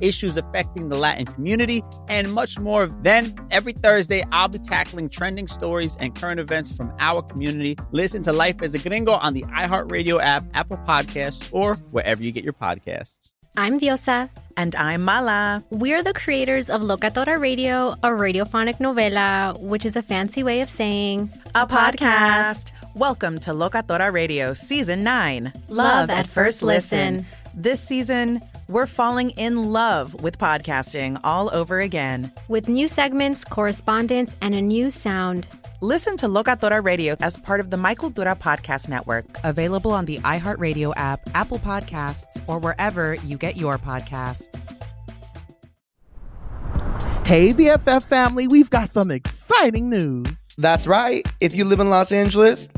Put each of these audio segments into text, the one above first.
issues affecting the Latin community, and much more. Then, every Thursday, I'll be tackling trending stories and current events from our community. Listen to Life as a Gringo on the iHeartRadio app, Apple Podcasts, or wherever you get your podcasts. I'm Diosa. And I'm Mala. We're the creators of Locatora Radio, a radiophonic novela, which is a fancy way of saying a podcast. Welcome to Locatora Radio Season 9 Love, Love at, First listen. listen. This season, we're falling in love with podcasting all over again. With new segments, correspondence, and a new sound. Listen to Locatora Radio as part of the My Cultura Podcast Network, available on the iHeartRadio app, Apple Podcasts, or wherever you get your podcasts. Hey, BFF family, we've got some exciting news. That's right. If you live in Los Angeles,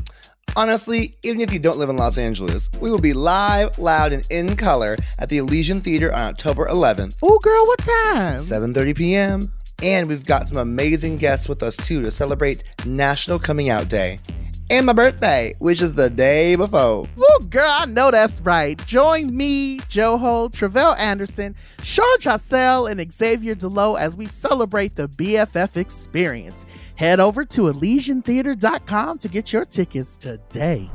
Honestly, even if you don't live in Los Angeles, we will be live, loud, and in color at the Elysian Theater on October 11th. Oh, girl, what time? 7:30 p.m. And we've got some amazing guests with us too to celebrate National Coming Out Day and my birthday, which is the day before. Oh, girl, I know that's right. Join me, Joho, Tre'vell Anderson, Sean Jossell, and Xavier Delowe as we celebrate the BFF experience. Head over to ElysianTheater.com to get your tickets today.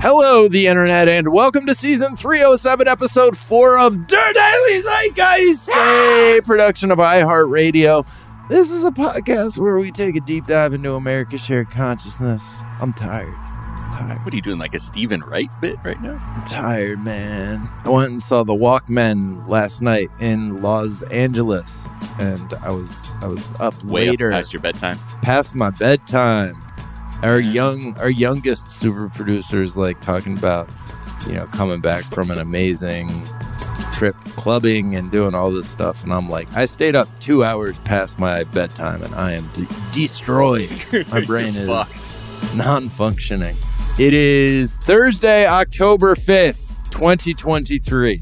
Hello, the internet, and welcome to season 307, episode 4 of Der Daily Zeitgeist, a ah! production of iHeartRadio. This is a podcast where we take a deep dive into America's shared consciousness. I'm tired tired. What are you doing, like a Steven Wright bit right now? I'm tired, man. I went and saw the Walkmen last night in Los Angeles, and I was I was up Way later, up past your bedtime, past my bedtime. Our young, our youngest super producers like talking about, you know, coming back from an amazing trip clubbing and doing all this stuff and i'm like i stayed up two hours past my bedtime and i am de- destroyed my brain is non-functioning it is Thursday, October 5th, 2023.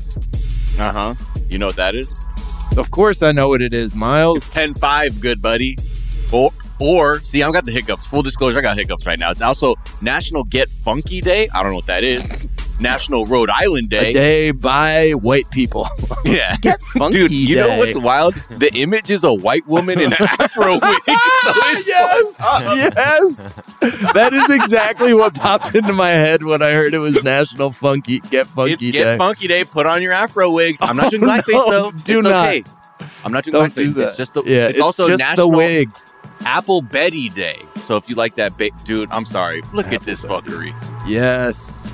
Uh huh. You know what that is? Of course, I know what it is, Miles. It's 10 5, good buddy. Or, or, see, I've got the hiccups. Full disclosure, I got hiccups right now. It's also National Get Funky Day. I don't know what that is. National Rhode Island Day. A day by white people. Yeah. Get funky Dude, you day. know what's wild? The image is a white woman in an afro wig. So yes, yes. That is exactly what popped into my head when I heard it was National Funky Get Funky it's Day. Get Funky Day. Put on your afro wigs. I'm not doing Oh, blackface no, though. do it's not. okay. I'm not doing Don't blackface. do that. It's just the. yeah, it's, also just National the wig. Apple Betty Day. So if you like that, ba- dude, I'm sorry. Look at this fuckery. Yes.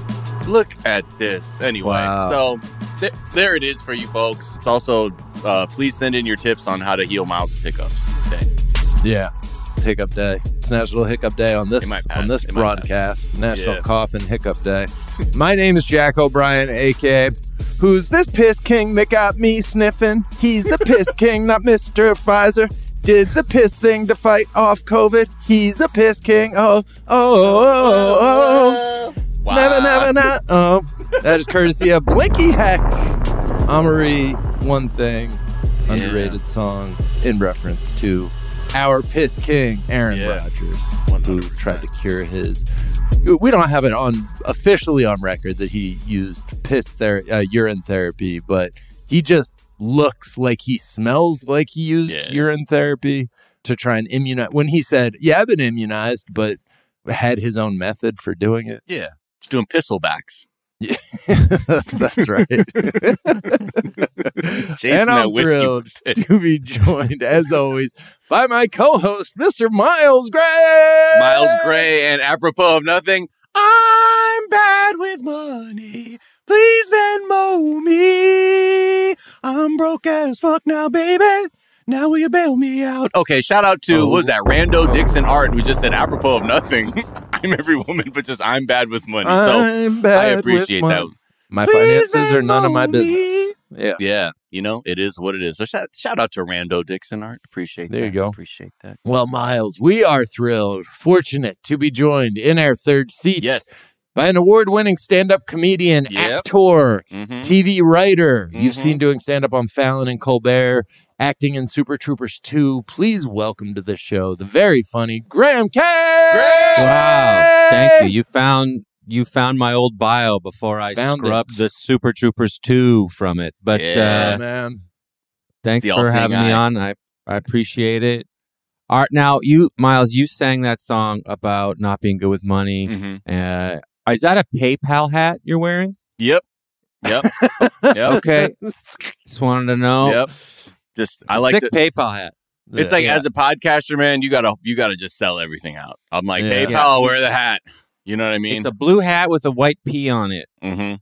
Look at this. Anyway, Wow. so th- there it is for you folks. It's also uh, please send in your tips on how to heal Miles' hiccups. Day. Yeah. It's Hiccup Day. It's National Hiccup Day on this It might pass. on this It broadcast. National Yeah. Cough and Hiccup Day. My name is Jack O'Brien, aka Who's this piss king that got me sniffing? He's the piss king, not Mr. Pfizer. Did the piss thing to fight off COVID. He's a piss king. Oh, oh, oh, oh. Wow. Never, never, not. Oh, that is courtesy of Blinky Heck. Amari, one thing, underrated song in reference to our piss king, Aaron Yeah. Rodgers, who 100%. tried to cure his. We don't have it on officially on record that he used piss ther- uh, urine therapy, but he just looks like he smells like he used Yeah. urine therapy to try and immunize. When he said, "Yeah, I've been immunized," but had his own method for doing it. Yeah. It's doing pistol backs. Yeah, that's right. and I'm thrilled to be joined, as always, by my co-host, Mr. Miles Gray. Miles Gray, and apropos of nothing, I'm bad with money. Please Venmo me. I'm broke as fuck now, baby. Now will you bail me out? Okay, shout out to oh. what was oh. that Rando Dixon Art who just said apropos of nothing. I'm every woman, but just I'm bad with money. So I'm bad I with appreciate that. money. My Please finances are none of my Venmo business. Yeah. Yeah, you know it is what it is. So shout, shout out to Rando Dixon Art. Appreciate There that. you go. Appreciate that. Well, Miles, we are thrilled, fortunate to be joined in our third seat Yes. by an award-winning stand-up comedian, Yep. actor, Mhm. TV writer. You've Mhm. seen doing stand-up on Fallon and Colbert, acting in Super Troopers 2. Please welcome to the show the very funny Graham Kay. Wow. Thank you. You found you found my old bio before I Found scrubbed it. the Super Troopers 2 from it. But Yeah. uh, man. thanks for all-seeing having me on. I I appreciate it. Art now you Miles, you sang that song about not being good with money. Mhm. Uh, is that a PayPal hat you're wearing? Yep. Yep. yep. Okay. Just wanted to know. Yep. Just I like Sick to. PayPal hat. It's like Yeah. as a podcaster, man, you gotta you gotta just sell everything out. I'm like Yeah. PayPal, Yeah. I'll wear the hat. You know what I mean? It's a blue hat with a white P on it. hmm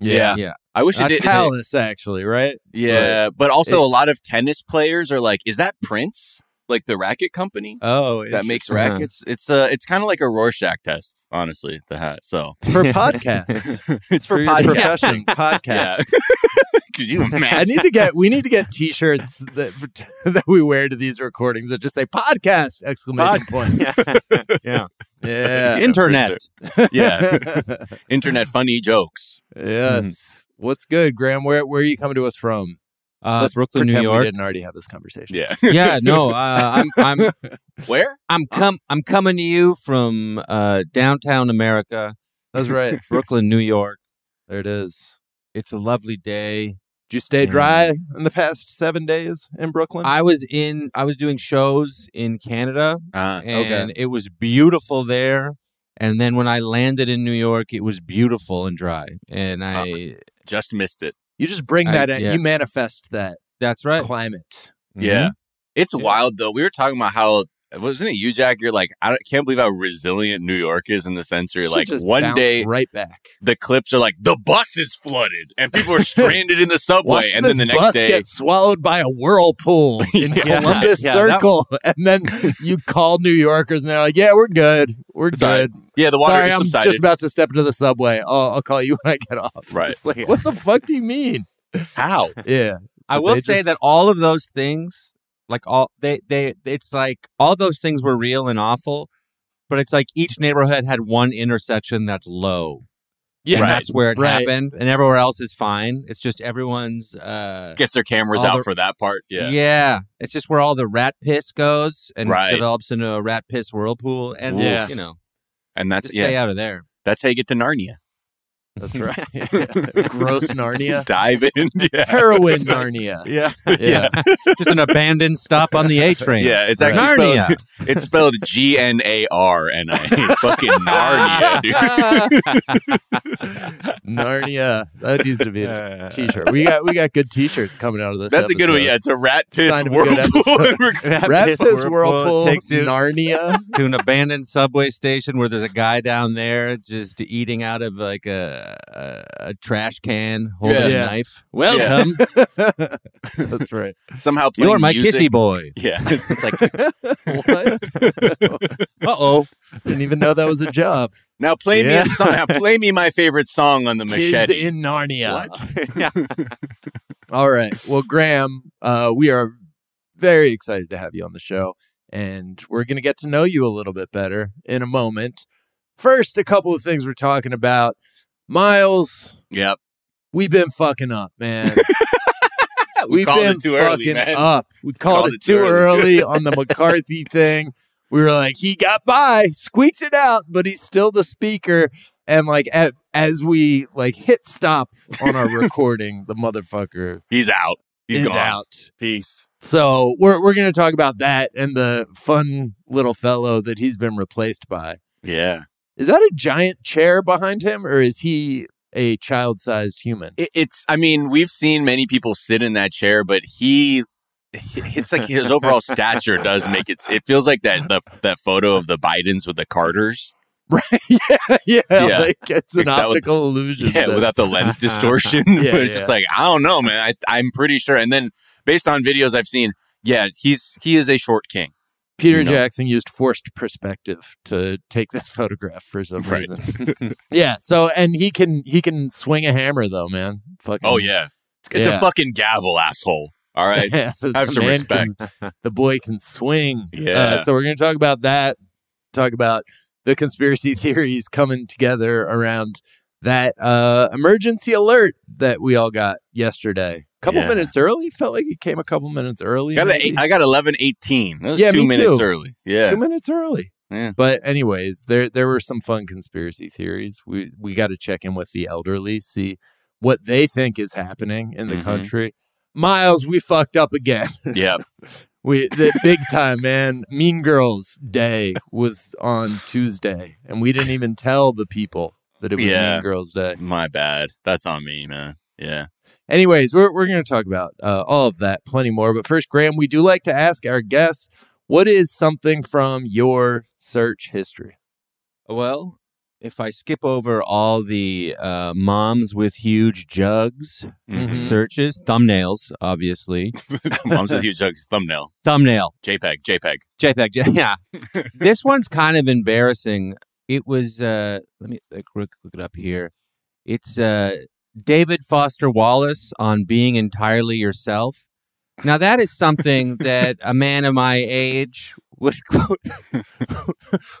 Yeah. Yeah. I wish it That's did. Palace, actually, right? Yeah, but also a lot of tennis players are like, is that Prince? Like the racket company Oh, that makes interesting. rackets? It's uh it's kind of like a Rorschach test, honestly. The hat, so It's for podcasts. it's for your podcast. profession podcast. Yeah. Could you imagine? I need to get. We need to get T-shirts that that we wear to these recordings that just say "podcast!" exclamation point. yeah. Yeah. Internet. yeah, internet funny jokes. yes. What's good, Graham? Where where are you coming to us from? Uh, Let's Brooklyn, New York. We didn't already have this conversation. Yeah, yeah, no, uh, I'm I'm where? I'm com- I'm coming to you from uh, downtown America, that's right. Brooklyn, New York. There it is. It's a lovely day. Did you stay dry in the past seven days in Brooklyn? I was in I was doing shows in Canada Uh, and it was beautiful there. And then when I landed in New York, it was beautiful and dry. And I just missed it. you just bring I- that in. yeah. You manifest that that's right. climate. Yeah, it's Yeah. wild though. We were talking about how wasn't it you, Jack? You're like, I can't believe how resilient New York is in the sense where like, just one day right back. the clips are like the bus is flooded and people are stranded in the subway, Watch and then the next bus day, get swallowed by a whirlpool in Yeah, Columbus yeah, that- Circle, and then you call New Yorkers, and they're like, "Yeah, we're good, we're Sorry. good." yeah, the water Sorry, is I'm subsided. just about to step into the subway. I'll, I'll call you when I get off. Right. It's like, what the fuck do you mean? how? Yeah. I will say just- that all of those things, like all they they it's like all those things were real and awful, but it's like each neighborhood had one intersection that's low. Yeah. And Right. that's where it Right. happened, and everywhere else is fine. It's just everyone's uh Gets their cameras out the- for that part. Yeah. yeah. It's just where all the rat piss goes and Right. develops into a rat piss whirlpool, and Yeah. you know, and that's just stay out of there. that's how you get to Narnia. That's right. Gross Narnia. Dive in. Yeah. Heroin Narnia. Yeah, Yeah. just an abandoned stop on the A train. Yeah, it's Right. actually Narnia. spelled. It's spelled G N A R N I. Fucking Narnia, dude. Narnia. That needs to be a t-shirt. We got we got good t-shirts coming out of this. That's a good one. Yeah, it's a rat piss Sign of a good whirlpool. episode. Rat Rat piss Piss Whirlpool, takes you Narnia. to an abandoned subway station where there's a guy down there just eating out of like a a, a trash can holding Yeah. a knife. Welcome, That's right. Somehow playing you're my music. kissy boy. Yeah, it's like what? Uh oh. Didn't even know that was a job. now play me a song. Now play me my favorite song on the Kids machete. in Narnia. All right. Well, Graham, uh, we are very excited to have you on the show, and we're going to get to know you a little bit better in a moment. First, a couple of things we're talking about. Miles, Yep. we've been fucking up, man. We We've called been it too early, fucking man. up. We called, Called it, too early on the McCarthy thing. We were like, he got by, squeaked it out, but he's still the speaker. And like at, as we like hit stop on our recording, the motherfucker He's out. He's is gone. out. Peace. So we're we're gonna talk about that and the fun little fellow that he's been replaced by. Yeah. Is that a giant chair behind him, or is he a child-sized human? It, it's. I mean, we've seen many people sit in that chair, but he. It's like his overall stature does make it. It feels like that the that photo of the Bidens with the Carters. Right? yeah, yeah. Yeah. Like it's an Except with- optical illusion. Yeah, without the lens distortion. Yeah, it's yeah. just like I don't know, man. I, I'm pretty sure. And then based on videos I've seen, yeah, he's he is a short king. Peter you know. Jackson used forced perspective to take this photograph for some Right. reason. yeah. So and he can he can swing a hammer though, man. Fucking Oh yeah, it's, Yeah. a fucking gavel, asshole. All right, Yeah, have some respect. can- the boy can swing. Yeah. Uh, so we're going to talk about that. Talk about the conspiracy theories coming together around that uh, emergency alert that we all got yesterday. Couple Yeah. minutes early. Felt like it came a couple minutes early. Got eight, I got eleven eighteen. That was Yeah, two minutes too. early. Yeah, Two minutes early. Yeah. But anyways, there there were some fun conspiracy theories. We we got to check in with the elderly, see what they think is happening in the Mhm. country. Miles, we fucked up again. yeah. We the big time, man. Mean Girls Day was on Tuesday, and we didn't even tell the people that it was Yeah. Mean Girls Day. My bad. That's on me, man. Yeah. Anyways, we're we're going to talk about uh, all of that, plenty more. But first, Graham, we do like to ask our guests, what is something from your search history? Well, if I skip over all the uh, moms with huge jugs Mhm. searches, thumbnails, obviously, Mom's with huge jugs, thumbnail. thumbnail, JPEG. JPEG. JPEG, J- yeah. this one's kind of embarrassing. It was. Uh, let me like, look, look it up here. It's uh, David Foster Wallace on being entirely yourself. Now that is something that a man of my age would quote,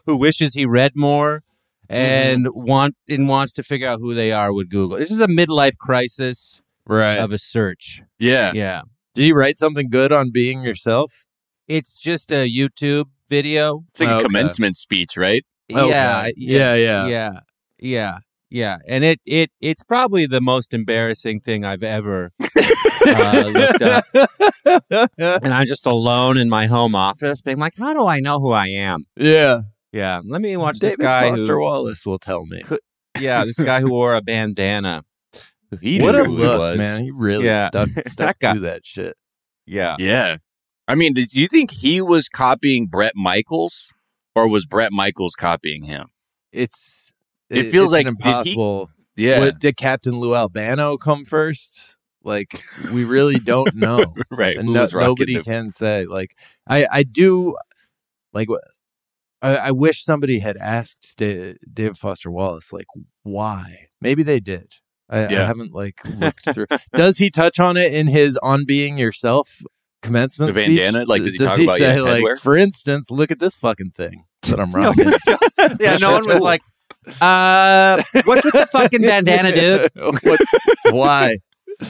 who wishes he read more mm-hmm. and want and wants to figure out who they are would Google. This is a midlife crisis Right. of a search. Yeah. Yeah. Did you write something good on being yourself? It's just a YouTube video. It's like oh, Okay. a commencement speech, right? Yeah, Okay. yeah, yeah. yeah, yeah, yeah. Yeah, and it it it's probably the most embarrassing thing I've ever uh, looked up. And I'm just alone in my home office, being like, "How do I know who I am?" yeah. Yeah, let me watch David this guy Foster who, Wallace will tell me. yeah, this guy who wore a bandana. He what knew a who he look, was. man! He really Yeah. stuck That stuck guy- to that shit. Yeah, Yeah. I mean, does you think he was copying Bret Michaels or was Bret Michaels copying him? It's It feels like- did he- impossible. Yeah. What, did Captain Lou Albano come first? Like we really don't know. right. and no- nobody can say. Like I, I do, like I, I wish somebody had asked Da- David Foster Wallace, like why. Maybe they did. I, I haven't like looked through. does he touch on it in his "On Being Yourself" commencement? The speech? bandana? Like, does he does talk he about, say yeah, like, headwear? for instance, look at this fucking thing that I'm rocking? yeah. No one was cool. like, "Uh, what's with the fucking bandana, dude?" What's, why?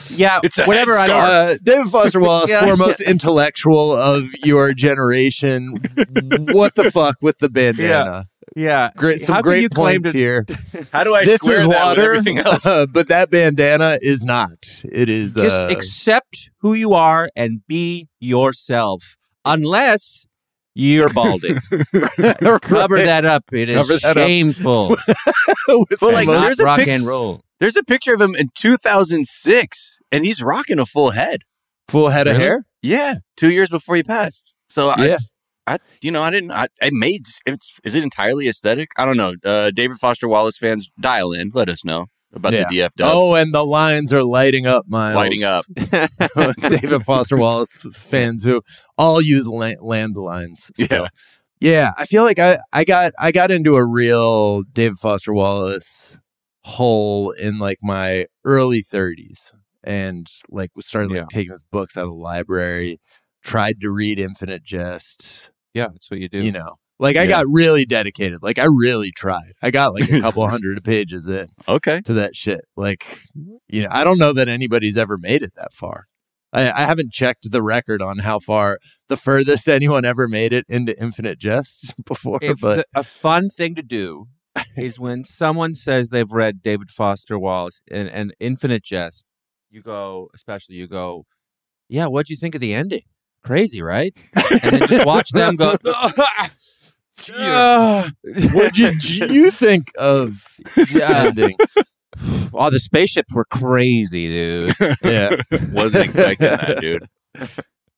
Yeah, It's a whatever. I don't. Uh, David Foster Wallace, Yeah. foremost intellectual of your generation. what the fuck with the bandana? Yeah, Great, some How great you points to- here. How do I this square is that water, with everything else? but that bandana is not. It is. Just uh, accept who you are and be yourself, unless you're balding. Cover that up. It is Cover that up. shameful. with But, like, Not there's a rock pic- and roll. There's a picture of him in 2006, and he's rocking a full head. full head of hair. Yeah, two years before he passed. So Yeah. I, I, you know, I didn't. I, I made. It's, is it entirely aesthetic? I don't know. Uh, David Foster Wallace fans, dial in. Let us know about Yeah. the DF. Oh, and the lines are lighting up, Miles. lighting up. David Foster Wallace fans who all use la- landlines. still. Yeah. yeah. I feel like I, I got I got into a real David Foster Wallace hole in like my early 30s, and like was started like Yeah. taking his books out of the library. Tried to read Infinite Jest. yeah, that's what you do. You know, like I Yeah. got really dedicated. Like I really tried. I got like a couple hundred pages in Okay. to that shit. Like, you know, I don't know that anybody's ever made it that far. I, I haven't checked the record on how far the furthest anyone ever made it into Infinite Jest before, If but the- a fun thing to do is when someone says they've read David Foster Wallace and, and Infinite Jest, you go, especially you go, yeah, what'd you think of the ending? Crazy, right? And then just watch them go. what did you think of the ending? Oh, the spaceships were crazy, dude. Yeah, Wasn't expecting that, dude.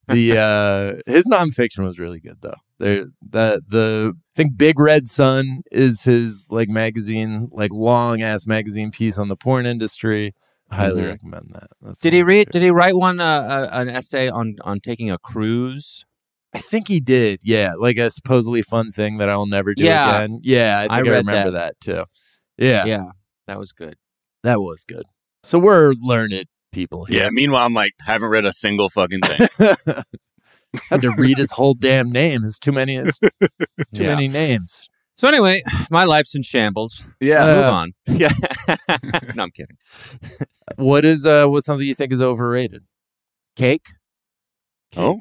the uh his nonfiction was really good though. There the the I think Big Red Son is his like magazine, like long ass magazine piece on the porn industry. Highly Mhm. recommend that. That's Did he read? favorite- Did he write one? Uh, uh, an essay on on taking a cruise. I think he did. Yeah, like a supposedly fun thing that I'll never do Yeah. again. Yeah, I think I I, remember that. too. Yeah, Yeah, that was good. that was good. So we're learned people Yeah. Meanwhile, I'm like, haven't read a single fucking thing. Had to read his whole damn name. It's too many. It's too Yeah. many names. So anyway, my life's in shambles. Yeah. Move Uh, on. Yeah. no, I'm kidding. What is uh what's something you think is overrated? Cake. Oh,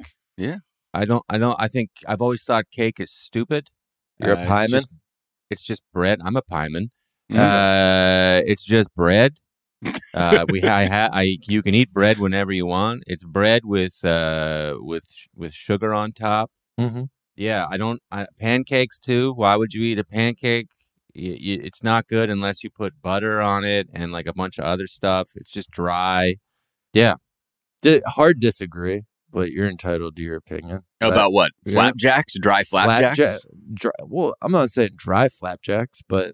I don't. I don't. I think I've always thought cake is stupid. You're Uh, a it's pie man? just- It's just bread. I'm a pie man. Mm. Uh, it's just bread. Uh, we I, ha- I you can eat bread whenever you want. It's bread with uh with with sugar on top. Mm-hmm. Yeah, I don't I, pancakes too. Why would you eat a pancake? Y- y- it's not good unless you put butter on it and like a bunch of other stuff. It's just dry. Yeah, Di- hard disagree, but you're entitled to your opinion. about what? Yeah. Flapjacks? Dry flapjacks? Flapjack- dry, well, I'm not saying dry flapjacks, but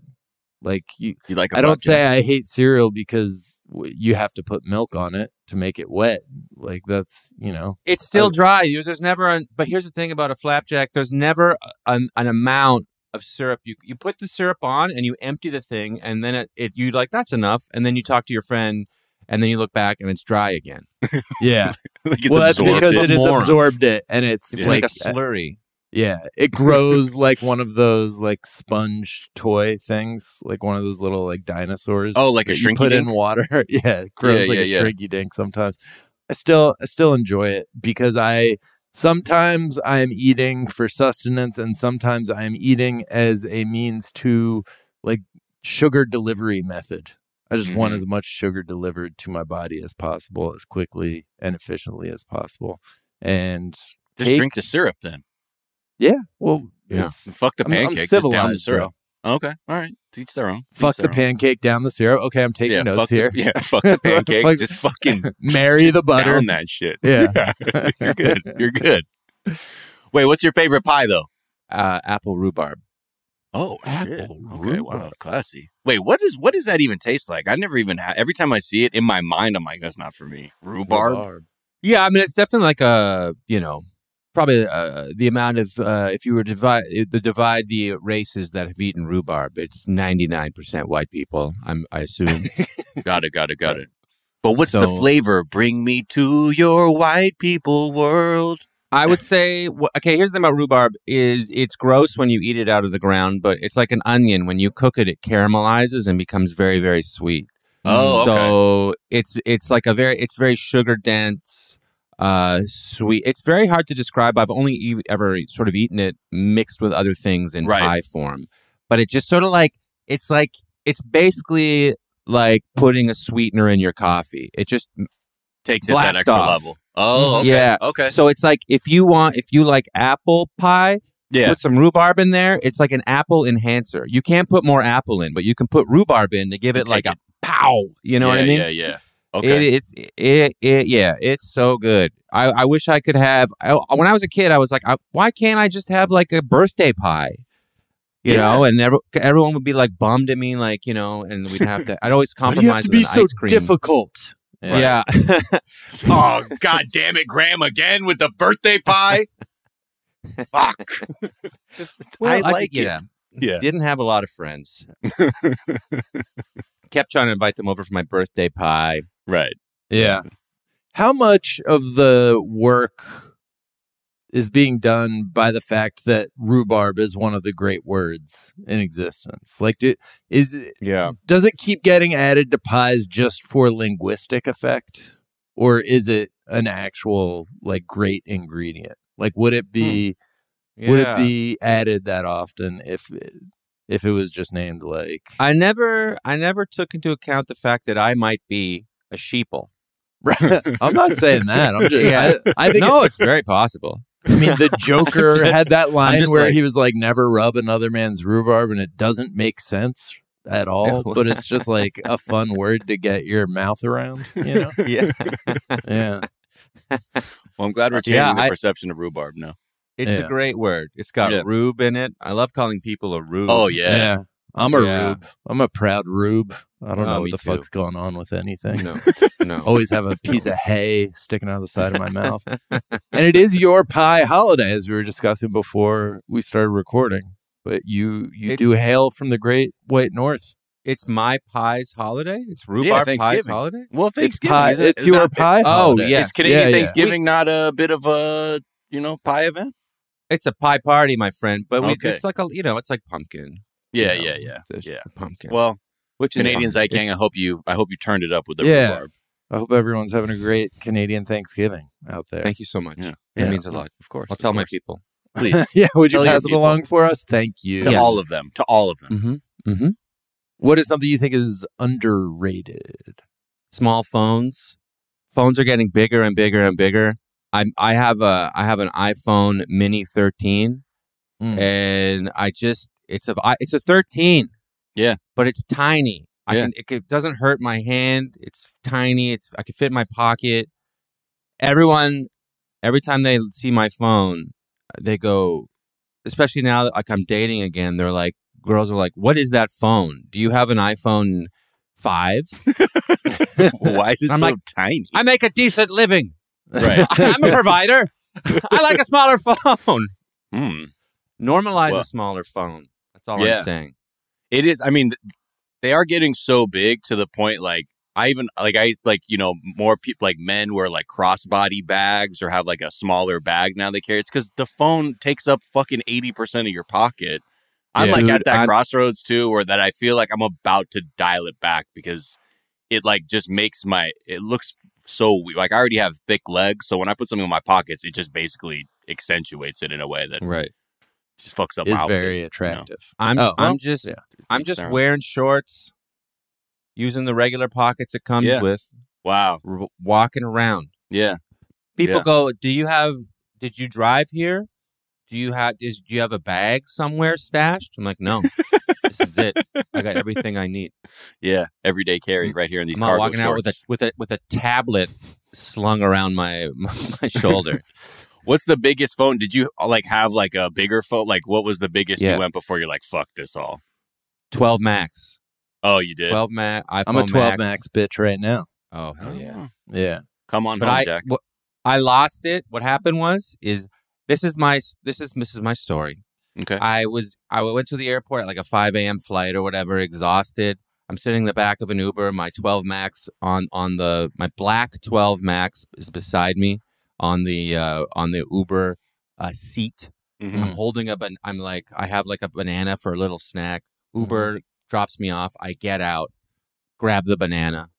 like you, You like a I don't say I hate cereal because w- you have to put milk on it to make it wet. Like that's you know. it's still I- dry. There's never. An, but here's the thing about a flapjack. There's never an, an amount of syrup. You you put the syrup on and you empty the thing, and then it, it you like that's enough, and then you talk to your friend, and then you look back and it's dry again. Yeah, Like it's well, that's because it. it has absorbed it, and it's It's like like a slurry. Yeah, it grows like one of those like sponge toy things, like one of those little like dinosaurs. Oh, like a that you shrinky put in water. yeah, it grows Yeah, like yeah, a yeah. shrinky dink sometimes. I still I still enjoy it because I sometimes I am eating for sustenance and sometimes I am eating as a means to like sugar delivery method. I just want Mhm. as much sugar delivered to my body as possible, as quickly and efficiently as possible. And Just cake- drink the syrup then. yeah, well, Yeah. it's Fuck the I'm- I'm pancake. Just down the syrup. Okay. All right. Teach their own. Teach fuck their the own. pancake down the syrup. Okay, I'm taking Yeah, notes fuck the- here. yeah, fuck the pancake. Fuck- just fucking Marry the butter. down that shit. Yeah. You're good. You're good. Wait, what's your favorite pie though? Uh, apple rhubarb. Oh shit. Apple Okay, wow, classy. Wait, what is what does that even taste like? I never even had every time I see it in my mind, I'm like, that's not for me. Rhubarb. Yeah, I mean it's definitely like a you know probably uh, the amount of uh, if you were divide the divide the races that have eaten rhubarb, it's ninety nine percent white people. I'm I assume. Got it, got it, got it. But what's the flavor? Bring me to your white people world. I would say okay. Here's the thing about rhubarb: is it's gross when you eat it out of the ground, but it's like an onion. When you cook it, it caramelizes and becomes very very sweet. Oh, okay. so it's it's like a very it's very sugar dense, uh, sweet. It's very hard to describe. I've only e- ever sort of eaten it mixed with other things in Right. pie form, but it just sort of like it's like it's basically like putting a sweetener in your coffee. It just Takes it to that extra off. level. Oh, mm-hmm. okay. Yeah. Okay. so it's like if you want if you like apple pie, Yeah. put some rhubarb in there. It's like an apple enhancer. You can't put more apple in, but you can put rhubarb in to give it like take a pow. You know yeah, what I mean? Yeah, yeah. It, Okay. it's it, it yeah, it's so good. I, I wish I could have. I, when I was a kid, I was like, I, why can't I just have like a birthday pie? You Yeah. know, and every, everyone would be like bummed at me, like you know, and we'd have to. I'd always compromise you have to be so difficult? Yeah, oh, god damn it, Graham again with the birthday pie. Fuck. Well, I like it. yeah. Yeah. Didn't have a lot of friends. Kept trying to invite them over for my birthday pie. Right. Yeah. How much of the work is being done by the fact that rhubarb is one of the great words in existence? Like, do, is it, Yeah. does it keep getting added to pies just for linguistic effect, or is it an actual like great ingredient? Like, would it be hmm. would it be added that often if it, if it was just named like I never, I never took into account the fact that I might be a sheeple. I'm not saying that. I'm just Yeah. I, I think no, it's very possible. I mean, the Joker had that line where like- he was like, "Never rub another man's rhubarb," and it doesn't make sense at all. but it's just like a fun word to get your mouth around. You know? Yeah. Yeah. Well, I'm glad we're changing Yeah, the I- perception of rhubarb now. It's Yeah. a great word. It's got Yeah. rube in it. I love calling people a rube. Oh yeah. I'm a Yeah. rube. I'm a proud rube. I don't Oh, know what the too. fuck's going on with anything. No, no. Always have a piece of hay sticking out of the side of my mouth. And it is your pie holiday, as we were discussing before we started recording. But you you It's- do hail from the great white north. It's my pie's holiday. It's rhubarb pie's Thanksgiving. holiday. Well, It's Thanksgiving. pie. isn't? It's your not- pie. Oh, holiday. yeah. Is Canadian Yeah, yeah. Thanksgiving not a bit of a you know pie event? It's a pie party, my friend. But we, Okay. it's like a you know, it's like pumpkin. Yeah, you know, yeah, yeah, it's a- yeah. a pumpkin. Well, which is Canadians, fun. I gang. I hope you. I hope you turned it up with the Yeah. rhubarb. I hope everyone's having a great Canadian Thanksgiving out there. Thank you so much. Yeah. It Yeah. means a lot. Of course. I'll of tell my people. Please yeah, would you Tell your pass it people. along for us? Thank you. to Yes. all of them. To all of them. Mm-hmm. Mm-hmm. What is something you think is underrated? Small phones. Phones are getting bigger and bigger and bigger. I I have a I have an iPhone Mini 13, Mm. and I just it's a I- it's a 13. Yeah. but it's tiny. I Yeah. can it, it doesn't hurt my hand. It's tiny. It's I can fit in my pocket. Everyone, every time they see my phone, they go, especially now that like I'm dating again. They're like, girls are like, "What is that phone? Do you have an iPhone 5?" Why is it I'm so like- tiny? I make a decent living. Right. I'm a provider. I like a smaller phone. Hmm. Normalize Well- a smaller phone. That's all Yeah. I'm saying. It is. I mean, they are getting so big to the point like I even like I like you know more people like men wear like crossbody bags or have like a smaller bag now they carry. It's because the phone takes up fucking eighty percent of your pocket. I'm Yeah. like Dude, at that I'm- crossroads too, where that I feel like I'm about to dial it back because it like just makes my it looks so we- like I already have thick legs, so when I put something in my pockets, it just basically accentuates it in a way that Right. Just fucks up my Is outfit. very attractive. I'm Oh, I'm well, just yeah. I'm just their wearing shorts, using the regular pockets it comes Yeah. with, Wow. r- walking around. Yeah. People Yeah. go, "Do you have? Did you drive here? Do you have? Is do you have a bag somewhere stashed?" I'm like, "No, this is it. I got everything I need." Yeah, everyday carry right here in these I'm not cargo walking out with a with a with a tablet slung around my my, my shoulder. What's the biggest phone? Did you uh, like have like a bigger phone? Like what was the biggest Yeah. you went before you're like fuck this all? Twelve Max. Oh, you did. Twelve Max. I'm a 12 Max. max bitch right now. Oh hell yeah! Yeah. Come on But home, I Jack. wh- I lost it. What happened was is this is my this is this is my story. Okay. I was I went to the airport at like a 5 a.m. flight or whatever, exhausted. I'm sitting in the back of an Uber. My 12 Max on on the my black 12 Max is beside me on the uh, on the Uber uh, seat. Mhm. I'm holding up an I'm like I have like a banana for a little snack. Uber drops me off. I get out, grab the banana.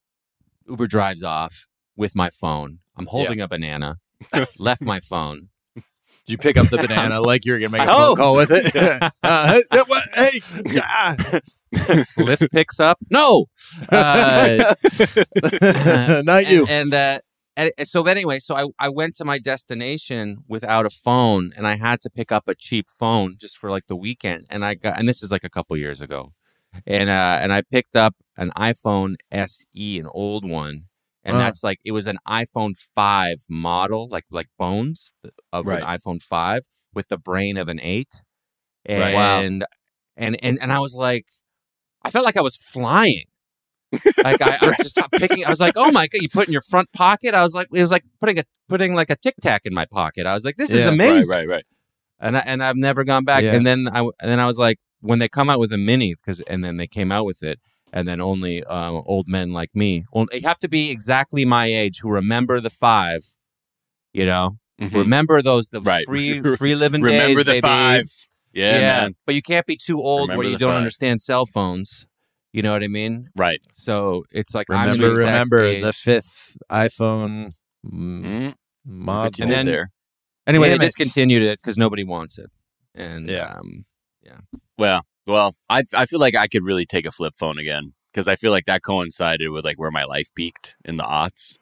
Uber drives off with my phone. I'm holding a banana. left my phone. Did you pick up the banana like you were going to make a Oh! phone call with it? uh, hey, ah. Lyft picks up. No. Uh, Not you. And, and, uh, and and so anyway, so I, I went to my destination without a phone, and I had to pick up a cheap phone just for like the weekend. And I got, and this is like a couple years ago, and uh, and I picked up an iPhone SE, an old one, and Uh. that's like it was an iPhone five model, like like bones of Right. an iPhone five with the brain of an eight, and Right. Wow. and and and I was like, I felt like I was flying. Like I, I was just picking. I was like, "Oh my god!" You put it in your front pocket. I was like, it was like putting a putting like a tic tac in my pocket. I was like, "This is Yeah, amazing." Right, right, right. And I, and I've never gone back. Yeah. And then I and then I was like, when they come out with a mini, because and then they came out with it, and then only um, old men like me, well, you have to be exactly my age who remember the five. You know, Mhm. remember those the Right. free free living Remember days, the baby. five. Yeah, man. but you can't be too old Remember where you the don't five. understand cell phones. You know what I mean? Right. So it's like I'm Remember, remember age. the fifth iPhone mm, Mhm. mod. And then- there. Anyway, Damn they it. discontinued it because nobody wants it. And Yeah. um, Well, well, I I feel like I could really take a flip phone again because I feel like that coincided with like where my life peaked in the aughts.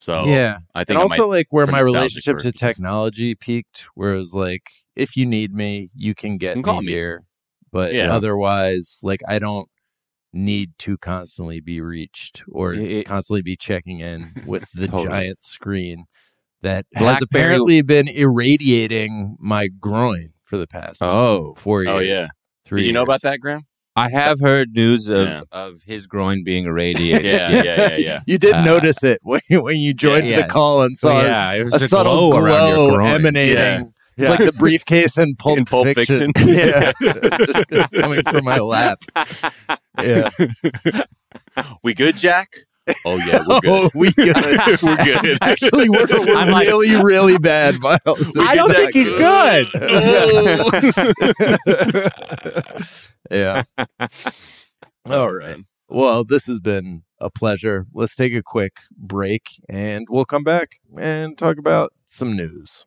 So yeah. I think And I also, might, like, where my relationship to technology peaked, where it was like, if you need me, you can get You me, call me. here. But Yeah. otherwise, like, I don't need to constantly be reached or It- it- constantly be checking in with the Totally. giant screen that has Blackberry- apparently been irradiating my groin for the past Oh, four years. Oh yeah. three Did you know years. about that, Graham? I have heard news of, Yeah. of his groin being irradiated. Yeah, yeah, yeah, yeah. You did Uh, notice it when, when you joined yeah. the call and saw yeah, it was a a subtle glow glow, around your groin. emanating. Yeah. It's like the briefcase in Pulp, In Pulp Fiction. Fiction. yeah, just coming from my lap. Yeah. We good, Jack? Oh yeah, we're good. Oh, we good. we're good. Actually, we're, we're I'm like- really, really bad, Miles. I don't think he's good. yeah. All right. Well, this has been a pleasure. Let's take a quick break and we'll come back and talk about some news.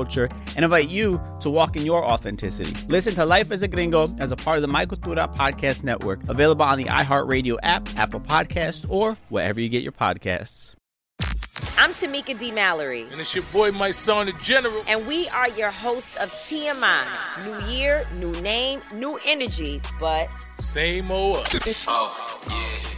and invite you to walk in your authenticity. Listen to Life as a Gringo as a part of the My Cultura Podcast Network, available on the iHeartRadio app, Apple Podcast, or wherever you get your podcasts. I'm Tamika D. Mallory, And it's your boy, Mysonne, the general. and we are your host of TMI. New year, new name, new energy, but. Same old us. Oh,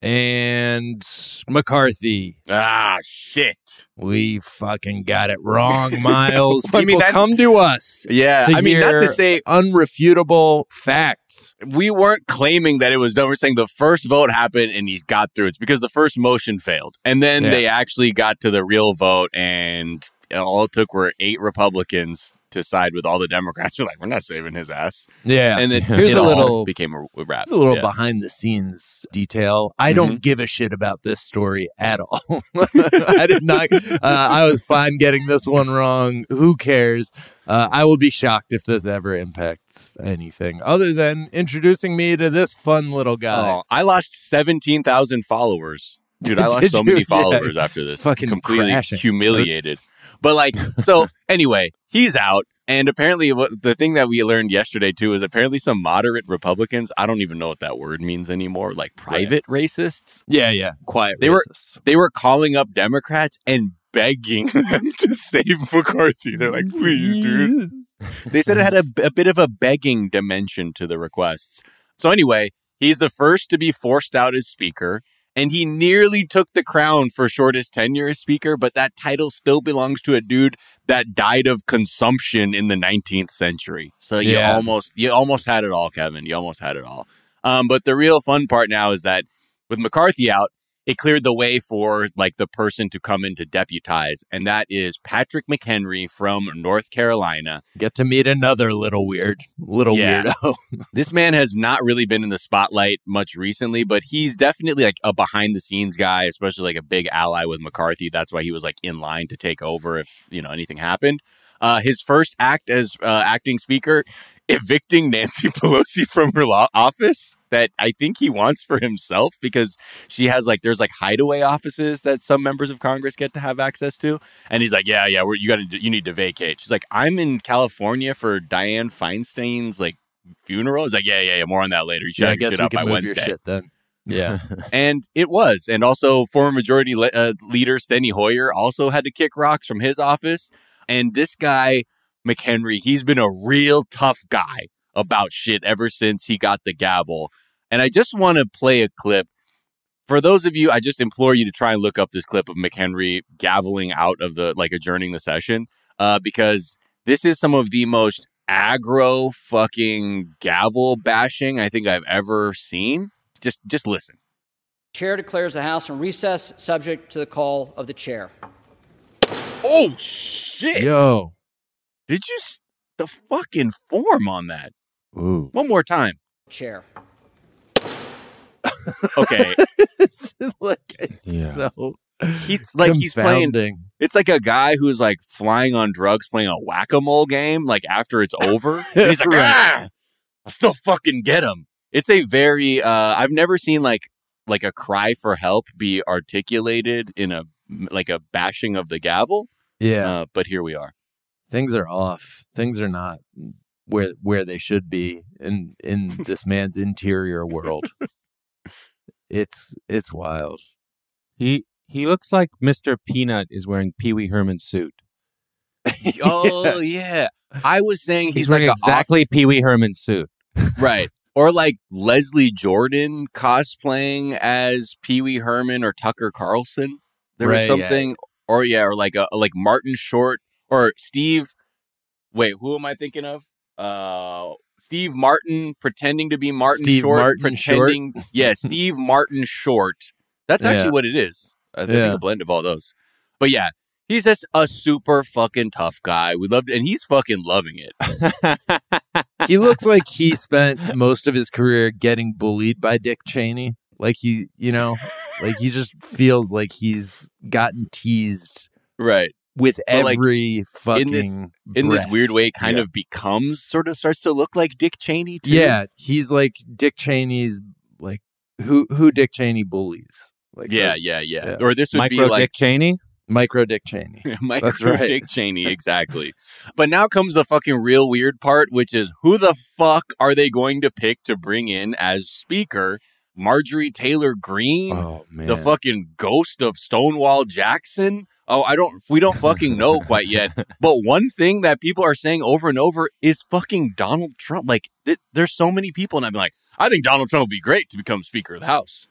And McCarthy. Ah, shit. We fucking got it wrong, Miles. I People mean, that- come to us. Yeah, to I mean, not to say unrefutable facts. we weren't claiming that it was done. We're saying the first vote happened and he's got through. It's because the first motion failed. And then Yeah. they actually got to the real vote and all it took were eight Republicans to side with all the Democrats. We're like, we're not saving his ass. Yeah. And then Here's it a little- became a, a rap. It's a little Yeah. behind the scenes detail. I Mm-hmm. don't give a shit about this story at all. I did not. Uh, I was fine getting this one wrong. Who cares? Uh, I will be shocked if this ever impacts anything other than introducing me to this fun little guy. Oh, I lost 17,000 followers. Dude, I lost so you? many Yeah. followers after this. Fucking completely crashing. humiliated. But like, so anyway, he's out. And apparently, what, the thing that we learned yesterday too is apparently some moderate Republicans. I don't even know what that word means anymore. Like private racists. Yeah, yeah. Quiet. They were they were calling up Democrats and begging them to save McCarthy. They're like, please, dude. They said it had a, a bit of a begging dimension to the requests. So anyway, he's the first to be forced out as speaker. And he nearly took the crown for shortest tenure as speaker, but that title still belongs to a dude that died of consumption in the 19th century. So you Yeah. almost you almost had it all, Kevin. You almost had it all. Um, but the real fun part now is that with McCarthy out, it cleared the way for like the person to come in to deputize, and that is Patrick McHenry from North Carolina. Get to meet another little weird, little Yeah. weirdo. This man has not really been in the spotlight much recently, but he's definitely like a behind the scenes guy, especially like a big ally with McCarthy. That's why he was like in line to take over if, you know, anything happened. Uh, his first act as uh, acting speaker, evicting Nancy Pelosi from her law office that I think he wants for himself because she has like there's like hideaway offices that some members of Congress get to have access to, and he's like, yeah, yeah, we're, you got to you need to vacate. She's like, I'm in California for Dianne Feinstein's like funeral. He's like, yeah, yeah, yeah, more on that later. You should Yeah, I guess shit we up can by move Wednesday. your shit then. Yeah. and it was. And also, former majority le- uh, leader Steny Hoyer also had to kick rocks from his office. And this guy, McHenry, he's been a real tough guy about shit ever since he got the gavel. And I just want to play a clip. For those of you, I just implore you to try and look up this clip of McHenry gaveling out of the, like adjourning the session, uh, because this is some of the most aggro fucking gavel bashing I think I've ever seen. Just, just listen. Chair declares the House in recess, subject to the call of the chair. Oh shit! Yo, did you s- the fucking form on that? Ooh. One more time. Chair. Okay. like, Yeah. So He's like he's playing. Confounding. It's like a guy who's like flying on drugs, playing a whack a mole game. Like after it's over, and he's like, Right. ah, I'll still fucking get him. It's a very. uh I've never seen like like a cry for help be articulated in a like a bashing of the gavel. Yeah. Uh, but here we are. Things are off. Things are not where where they should be in in this man's interior world. It's it's wild. He he looks like Mr. Peanut is wearing Pee Wee Herman's suit. Oh yeah, I was saying He's, he's, wearing like a off- exactly Pee Wee Herman's suit. right. Or like Leslie Jordan cosplaying as Pee Wee Herman or Tucker Carlson. There was Right, yeah. something, or yeah, or like a like Martin Short or Steve. Wait, who am I thinking of? Uh, Steve Martin pretending to be Martin Steve Short, Martin Short? pretending. yeah, Steve Martin Short. That's actually Yeah. what it is. I think Yeah. a blend of all those. But yeah, he's just a super fucking tough guy. We loved, and he's fucking loving it. he looks like he spent most of his career getting bullied by Dick Cheney. Like he, you know, like he just feels like he's gotten teased right with But, like, every fucking in this in this weird way, kind Yeah. of becomes sort of starts to look like Dick Cheney. Too. Yeah, he's like Dick Cheney's like who who Dick Cheney bullies. Like yeah, the- yeah, yeah, yeah. Or this would Micro be like Dick Cheney. Micro Dick Cheney. Micro That's right. Dick Cheney, exactly. but now comes the fucking real weird part, which is who the fuck are they going to pick to bring in as speaker? Marjorie Taylor Greene, Oh man. the fucking ghost of Stonewall Jackson. Oh, I don't. We don't fucking know quite yet. But one thing that people are saying over and over is fucking Donald Trump. Like, th- there's so many people, and I'm like, I think Donald Trump would be great to become Speaker of the House.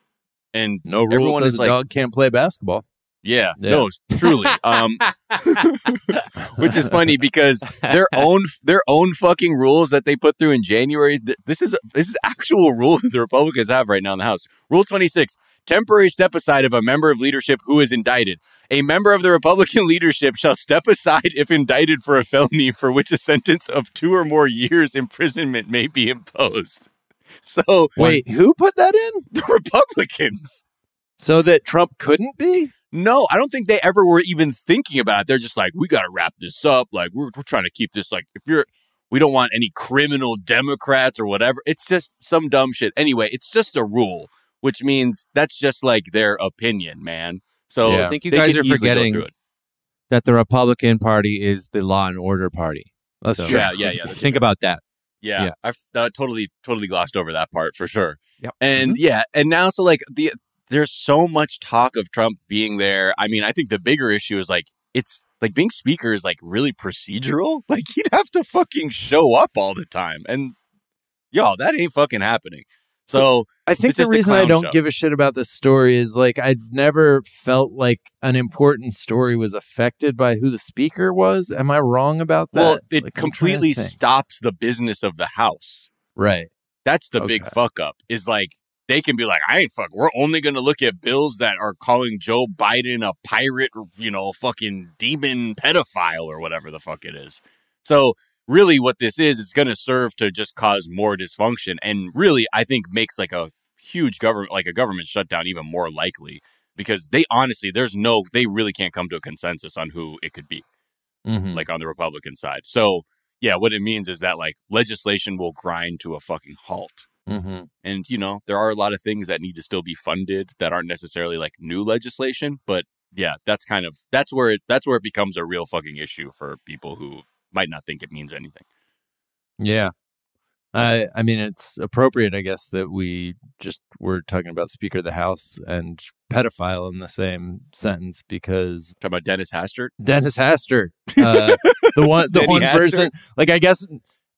And no rule everyone says is a like, dog can't play basketball. Yeah, Yeah. no, truly. Um, which is funny because their own their own fucking rules that they put through in January. th- This is this is actual rule that the Republicans have right now in the House. Rule twenty six: temporary step aside of a member of leadership who is indicted. A member of the Republican leadership shall step aside if indicted for a felony for which a sentence of two or more years imprisonment may be imposed. So Wait, who put that in? the Republicans. So that Trump couldn't be? No, I don't think they ever were even thinking about it. They're just like, we got to wrap this up. Like, we're, we're trying to keep this, like, if you're, we don't want any criminal Democrats or whatever. It's just some dumb shit. Anyway, it's just a rule, which means that's just like their opinion, man. So I think you guys are forgetting that the Republican Party is the law and order party. That's So- true. Yeah, yeah, yeah. Think true. about that. Yeah, Yeah. I've uh, totally, totally glossed over that part for sure. Yep. And yeah, and now so like the there's so much talk of Trump being there. I mean, I think the bigger issue is like it's like being speaker is like really procedural. Like he'd have to fucking show up all the time, and y'all, that ain't fucking happening. So I think the reason I don't show. give a shit about this story is like I've never felt like an important story was affected by who the speaker was. Am I wrong about that? well, it to completely stops the business of the house. Right. That's the big fuck up. Is like they can be like, I ain't fuck. We're only gonna look at bills that are calling Joe Biden a pirate, you know, fucking demon pedophile or whatever the fuck it is. So really, what this is, is going to serve to just cause more dysfunction, and really, I think makes like a huge government, like a government shutdown, even more likely because they honestly, there's no, they really can't come to a consensus on who it could be Mhm. like on the Republican side. So yeah, what it means is that like legislation will grind to a fucking halt. Mhm. And you know, there are a lot of things that need to still be funded that aren't necessarily like new legislation, but yeah, that's kind of that's where it that's where it becomes a real fucking issue for people who might not think it means anything. Yeah. I I mean it's appropriate I guess that we just were talking about Speaker of the House and pedophile in the same sentence because Talking about Dennis Hastert. Dennis Hastert, uh, the one the Denny one Hastert? person like I guess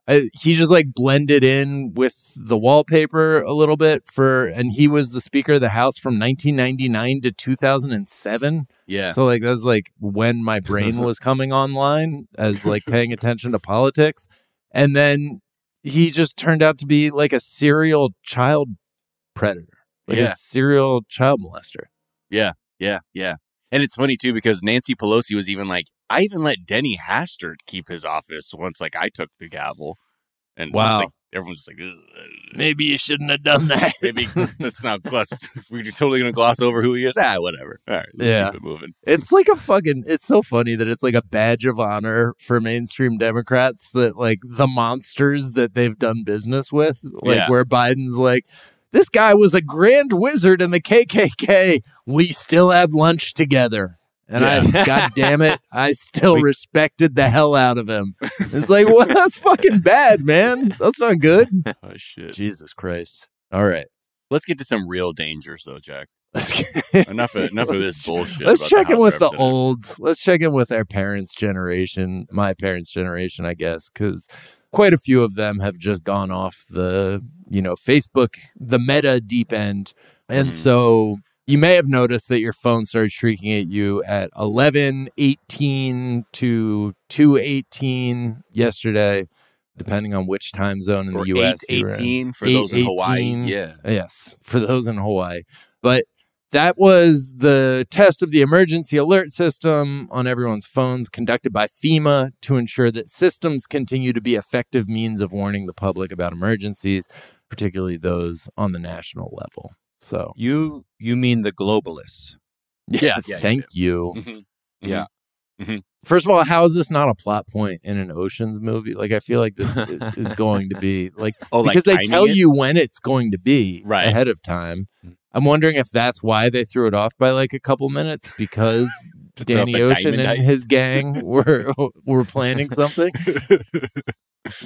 uh, he just like blended in with the wallpaper a little bit for and he was the speaker of the house from 1999 to 2007 Yeah. so like that's like when my brain was coming online as like paying attention to politics and then he just turned out to be like a serial child predator like Yeah. a serial child molester Yeah, yeah, yeah. And it's funny too because Nancy Pelosi was even like, I even let Denny Hastert keep his office once like I took the gavel. And Wow. like, everyone's like, "Ugh." maybe you shouldn't have done that maybe let's not gloss. We're totally gonna gloss over who he is. Ah, whatever. All right, let's Yeah. keep it moving. It's like a fucking. It's so funny that it's like a badge of honor for mainstream Democrats that like the monsters that they've done business with, like Yeah. where Biden's like, this guy was a grand wizard in the KKK. We still had lunch together. And I, Yeah. god damn it, I still respected the hell out of him. It's like, well, that's fucking bad, man. That's not good. Oh shit. Jesus Christ. All right. Let's get to some real dangers though, Jack. Let's get, Enough of enough of this bullshit. Let's check in with the olds. Let's check in with our parents' generation, my parents' generation, I guess, because quite a few of them have just gone off the, you know, Facebook, the meta deep end. And Mhm. so you may have noticed that your phone started shrieking at you at 11, 18 to 218 yesterday, depending on which time zone in Or the US. 8, you were in. 18 for those in Hawaii. Yeah. Yes, for those in Hawaii. But that was the test of the emergency alert system on everyone's phones conducted by FEMA to ensure that systems continue to be effective means of warning the public about emergencies, particularly those on the national level. So, You you mean the globalists? Yeah, yeah, thank you. Mhm. Yeah. Mhm. First of all, how is this not a plot point in an Ocean's movie? Like, I feel like this is going to be like Oh, like because they tell it? you when it's going to be Right. ahead of time. I'm wondering if that's why they threw it off by like a couple minutes because To throw up Danny Ocean and dice. his gang were were planning something.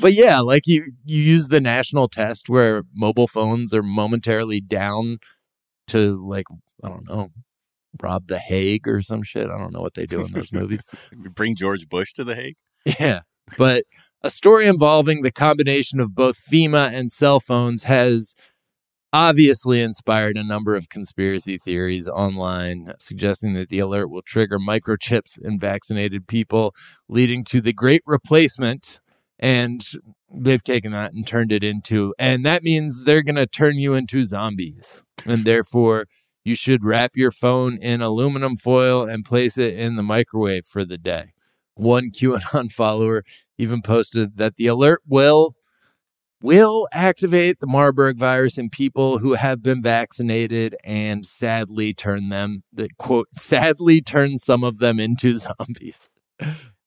But yeah, like you you use the national test where mobile phones are momentarily down to like I don't know rob the Hague or some shit. I don't know what they do in those movies. Bring George Bush to the Hague. Yeah. But a story involving the combination of both FEMA and cell phones has obviously inspired a number of conspiracy theories online, suggesting that the alert will trigger microchips in vaccinated people, leading to the great replacement. And they've taken that and turned it into, and that means they're going to turn you into zombies. And therefore, you should wrap your phone in aluminum foil and place it in the microwave for the day. One QAnon follower even posted that the alert will will activate the Marburg virus in people who have been vaccinated and sadly turn them the quote sadly turn some of them into zombies.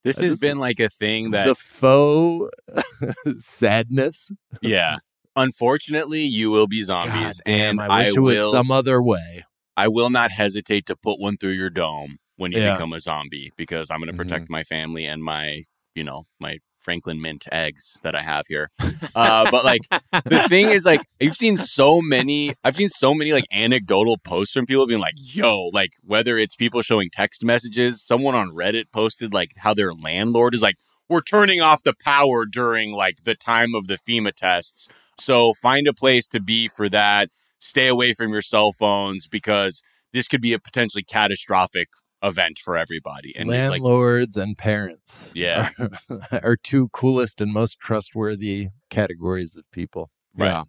This uh, has been like a thing that the faux sadness. yeah. Unfortunately, you will be zombies, damn, and I wish it will. was some other way. I will not hesitate to put one through your dome when you Yeah. become a zombie because I'm going to protect mm-hmm. my family and my, you know, my Franklin Mint eggs that I have here. Uh, but like the thing is, like you've seen so many. I've seen so many like anecdotal posts from people being like, "Yo," like whether it's people showing text messages. Someone on Reddit posted like how their landlord is like, "We're turning off the power during like the time of the FEMA tests." So find a place to be for that. Stay away from your cell phones because this could be a potentially catastrophic event for everybody. And like, Landlords and parents. Yeah. Are, are two coolest and most trustworthy categories of people. right.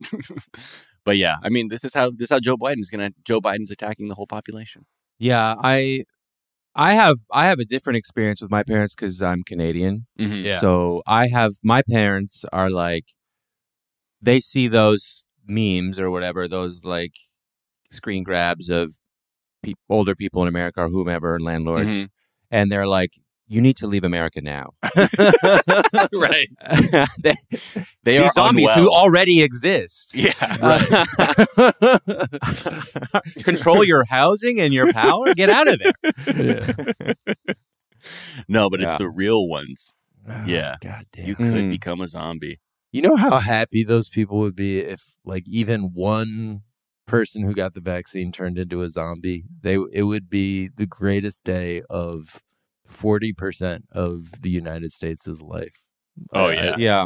but yeah, I mean, this is how this is how Joe Biden's gonna. Joe Biden's attacking the whole population. Yeah, I I have I have a different experience with my parents because I'm Canadian. Mhm. Yeah. So I have my parents are like they see those memes or whatever, those like screen grabs of pe- older people in America or whomever landlords, Mhm. and they're like, "You need to leave America now." right. they, They are zombies who already exist. Yeah. Control your housing and your power. Get out of there. No, but it's the real ones. yeah. God damn. You could Mm. become a zombie. You know how happy those people would be if like even one person who got the vaccine turned into a zombie. They it would be the greatest day of 40% of the United States' life. Oh, yeah. I- Yeah.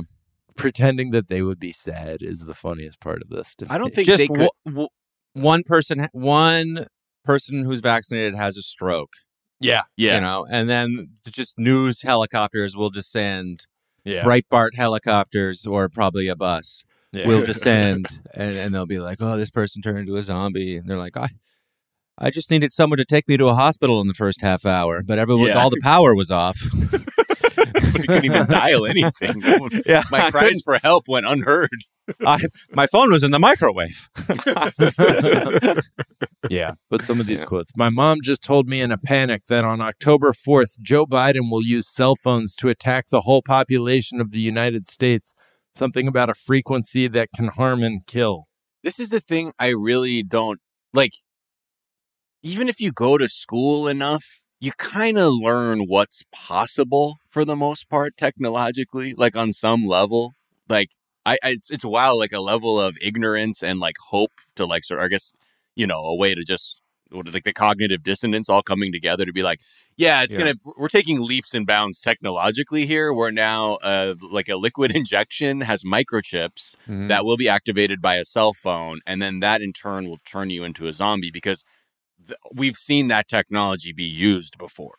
pretending that they would be sad is the funniest part of this. to I don't think Just they could. w- w- one person, one person who's vaccinated has a stroke. Yeah. yeah. You know, and then just news helicopters will descend. Yeah. Breitbart helicopters or probably a bus Yeah. will descend and, and they'll be like, oh, this person turned into a zombie. And they're like, I, I just needed someone to take me to a hospital in the first half hour, but everyone, Yeah. all the power was off. but you couldn't even dial anything. Yeah, My cries for help went unheard. I, my phone was in the microwave. Yeah, but some of these quotes. My mom just told me in a panic that on October 4th, Joe Biden will use cell phones to attack the whole population of the United States. Something about a frequency that can harm and kill. This is the thing I really don't like. Even if you go to school enough, you kind of learn what's possible for the most part technologically, like on some level. Like I, I it's, it's wild, like a level of ignorance and like hope to like sort. of, I guess you know a way to just what like the cognitive dissonance all coming together to be like, yeah, it's Yeah. gonna. We're taking leaps and bounds technologically here. Where now, uh, like a liquid injection has microchips Mhm. that will be activated by a cell phone, and then that in turn will turn you into a zombie because th- we've seen that technology be used before.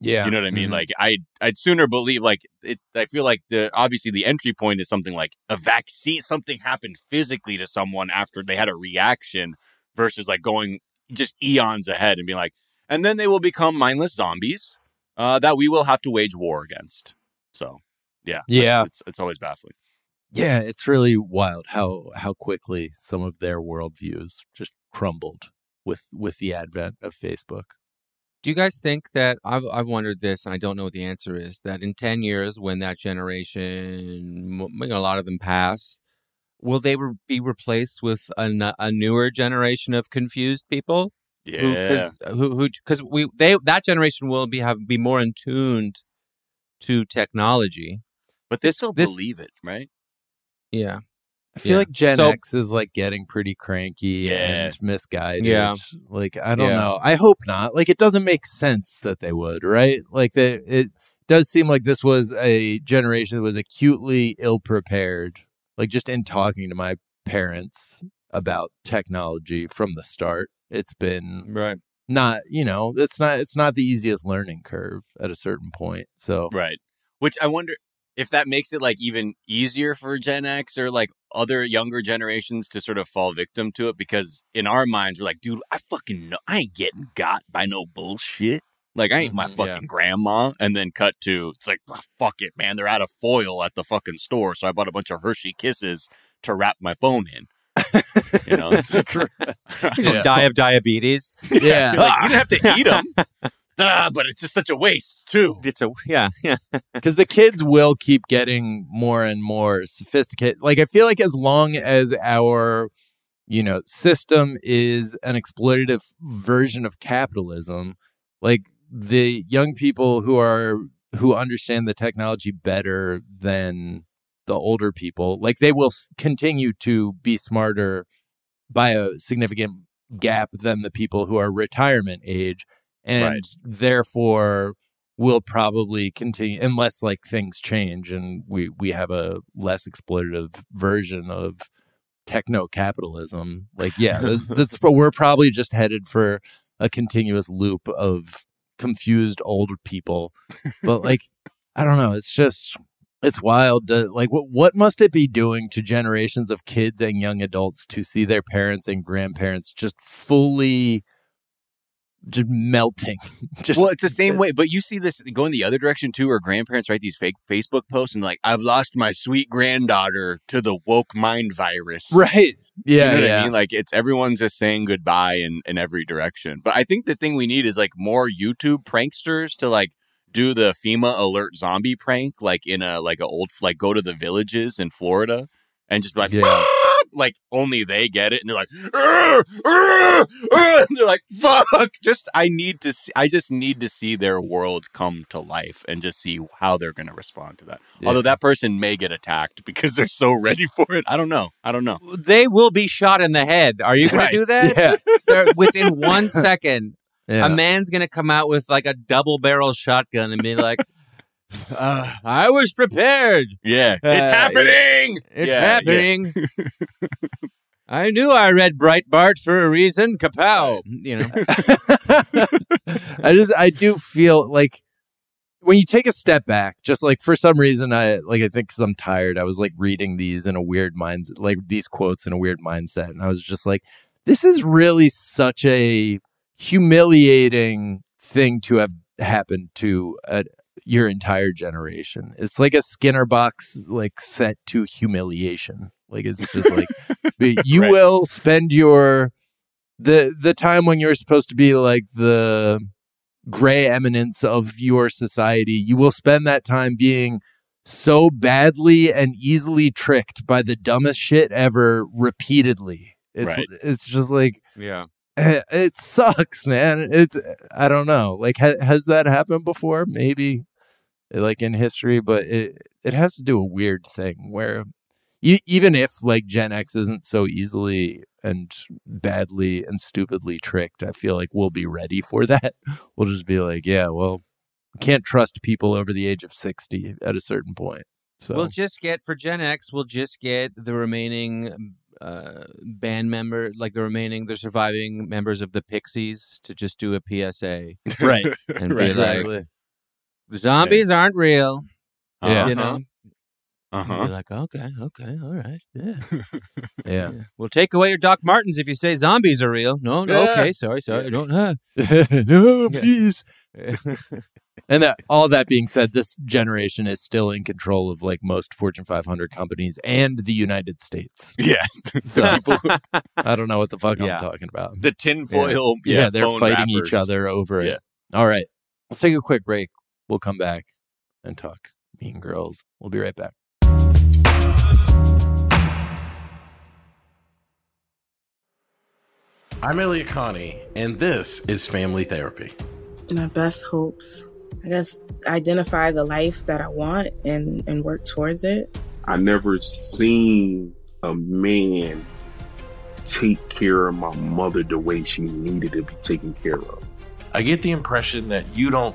Yeah. You know what I mean? Mhm. Like I I'd sooner believe like it I feel like the obviously the entry point is something like a vaccine something happened physically to someone after they had a reaction versus like going just eons ahead and be like and then they will become mindless zombies uh, that we will have to wage war against. So, yeah. Yeah. It's it's always baffling. Yeah, it's really wild how how quickly some of their worldviews just crumbled with with the advent of Facebook. Do you guys think that I've I've wondered this, and I don't know what the answer is. That in ten years, when that generation, you know, a lot of them pass, will they re- be replaced with a, n- a newer generation of confused people? Yeah. Uh, who who because we they that generation will be have be more in tuned to technology. But they This- still this- believe it, right? Yeah, I feel Yeah. like Gen So- X is like getting pretty cranky Yeah. and misguided. Yeah. Like I don't Yeah. know. I hope not. Like it doesn't make sense that they would, right? Like that it does seem like this was a generation that was acutely ill prepared. Like just in talking to my parents about technology from the start, it's been right. not, you know, it's not it's not the easiest learning curve at a certain point. So Right. Which I wonder if that makes it like even easier for Gen X or like other younger generations to sort of fall victim to it because in our minds we're like, dude, I fucking know I ain't getting got by no bullshit. Like I ain't my Mhm, yeah. fucking grandma. And then cut to it's like, "Ah, fuck it, man. They're out of foil at the fucking store, so I bought a bunch of Hershey Kisses to wrap my phone in. you know, it's like, You just die of diabetes. Yeah. like, you didn't have to eat them. Ah, but it's just such a waste too. It's a yeah yeah. because the kids will keep getting more and more sophisticated. Like I feel like as long as our you know system is an exploitative version of capitalism, like the young people who are who understand the technology better than the older people. Like they will continue to be smarter by a significant gap than the people who are retirement age and Right. therefore will probably continue unless like things change and we we have a less exploitative version of techno capitalism like yeah that's we're probably just headed for a continuous loop of confused old people. But like i don't know it's just it's wild to, like what what must it be doing to generations of kids and young adults to see their parents and grandparents just fully just melting just well, it's the same way, but you see this going the other direction too, where grandparents write these fake Facebook posts and like, "I've lost my sweet granddaughter to the woke mind virus." right yeah you know what yeah I mean? Like it's everyone's just saying goodbye in in every direction. But I think the thing we need is like more YouTube pranksters to like do the FEMA alert zombie prank, like in a like a old like go to the villages in Florida and just be like. Yeah. Like only they get it, and they're like, "Arr! Arr! Arr!" and they're like, "Fuck!" Just I need to, see, I just need to see their world come to life, and just see how they're going to respond to that. Yeah. Although that person may get attacked because they're so ready for it. I don't know. I don't know. They will be shot in the head. Are you going Right. to do that? Yeah. Within one second, Yeah. a man's going to come out with like a double barrel shotgun and be like, uh, I was prepared. Yeah, Uh, it's happening. It's Yeah, happening. I knew I read Breitbart for a reason. Kapow. You know. I just I do feel like when you take a step back, just like for some reason I like I think because I'm tired, I was like reading these in a weird mind like these quotes in a weird mindset, and I was just like, this is really such a humiliating thing to have happened to a, your entire generation. It's like a Skinner box like set to humiliation. Like it's just like you Right. will spend your the the time when you're supposed to be like the gray eminence of your society you will spend that time being so badly and easily tricked by the dumbest shit ever repeatedly it's Right. it's just like Yeah. eh, it sucks man it's i don't know like ha- has that happened before maybe like in history but it it has to do a weird thing where e- even if like Gen X isn't so easily and badly and stupidly tricked, I feel like we'll be ready for that. We'll just be like, yeah, well, can't trust people over the age of 60 at a certain point. So We'll just get for Gen X. We'll just get the remaining uh, band member, like the remaining, the surviving members of the Pixies, to just do a PSA, right. and be Right. like, Exactly. "The zombies aren't real." Yeah. you know. Uh-huh. You're like, okay, okay, all right, yeah. Yeah. We'll take away your Doc Martens if you say zombies are real. No, no, Yeah. okay, sorry, sorry, don't. Uh. no, please. And that all that being said, this generation is still in control of like most Fortune 500 companies and the United States. Yeah. So I don't know what the fuck Yeah. I'm talking about. the tinfoil. Yeah, Yeah, they're phone fighting each other over Yeah. it. All right. Let's take a quick break. We'll come back and talk Mean Girls. We'll be right back. I'm Elliott Connie, and this is Family Therapy. My best hopes. I guess identify the life that I want and, and work towards it. I never seen a man take care of my mother the way she needed to be taken care of. I get the impression that you don't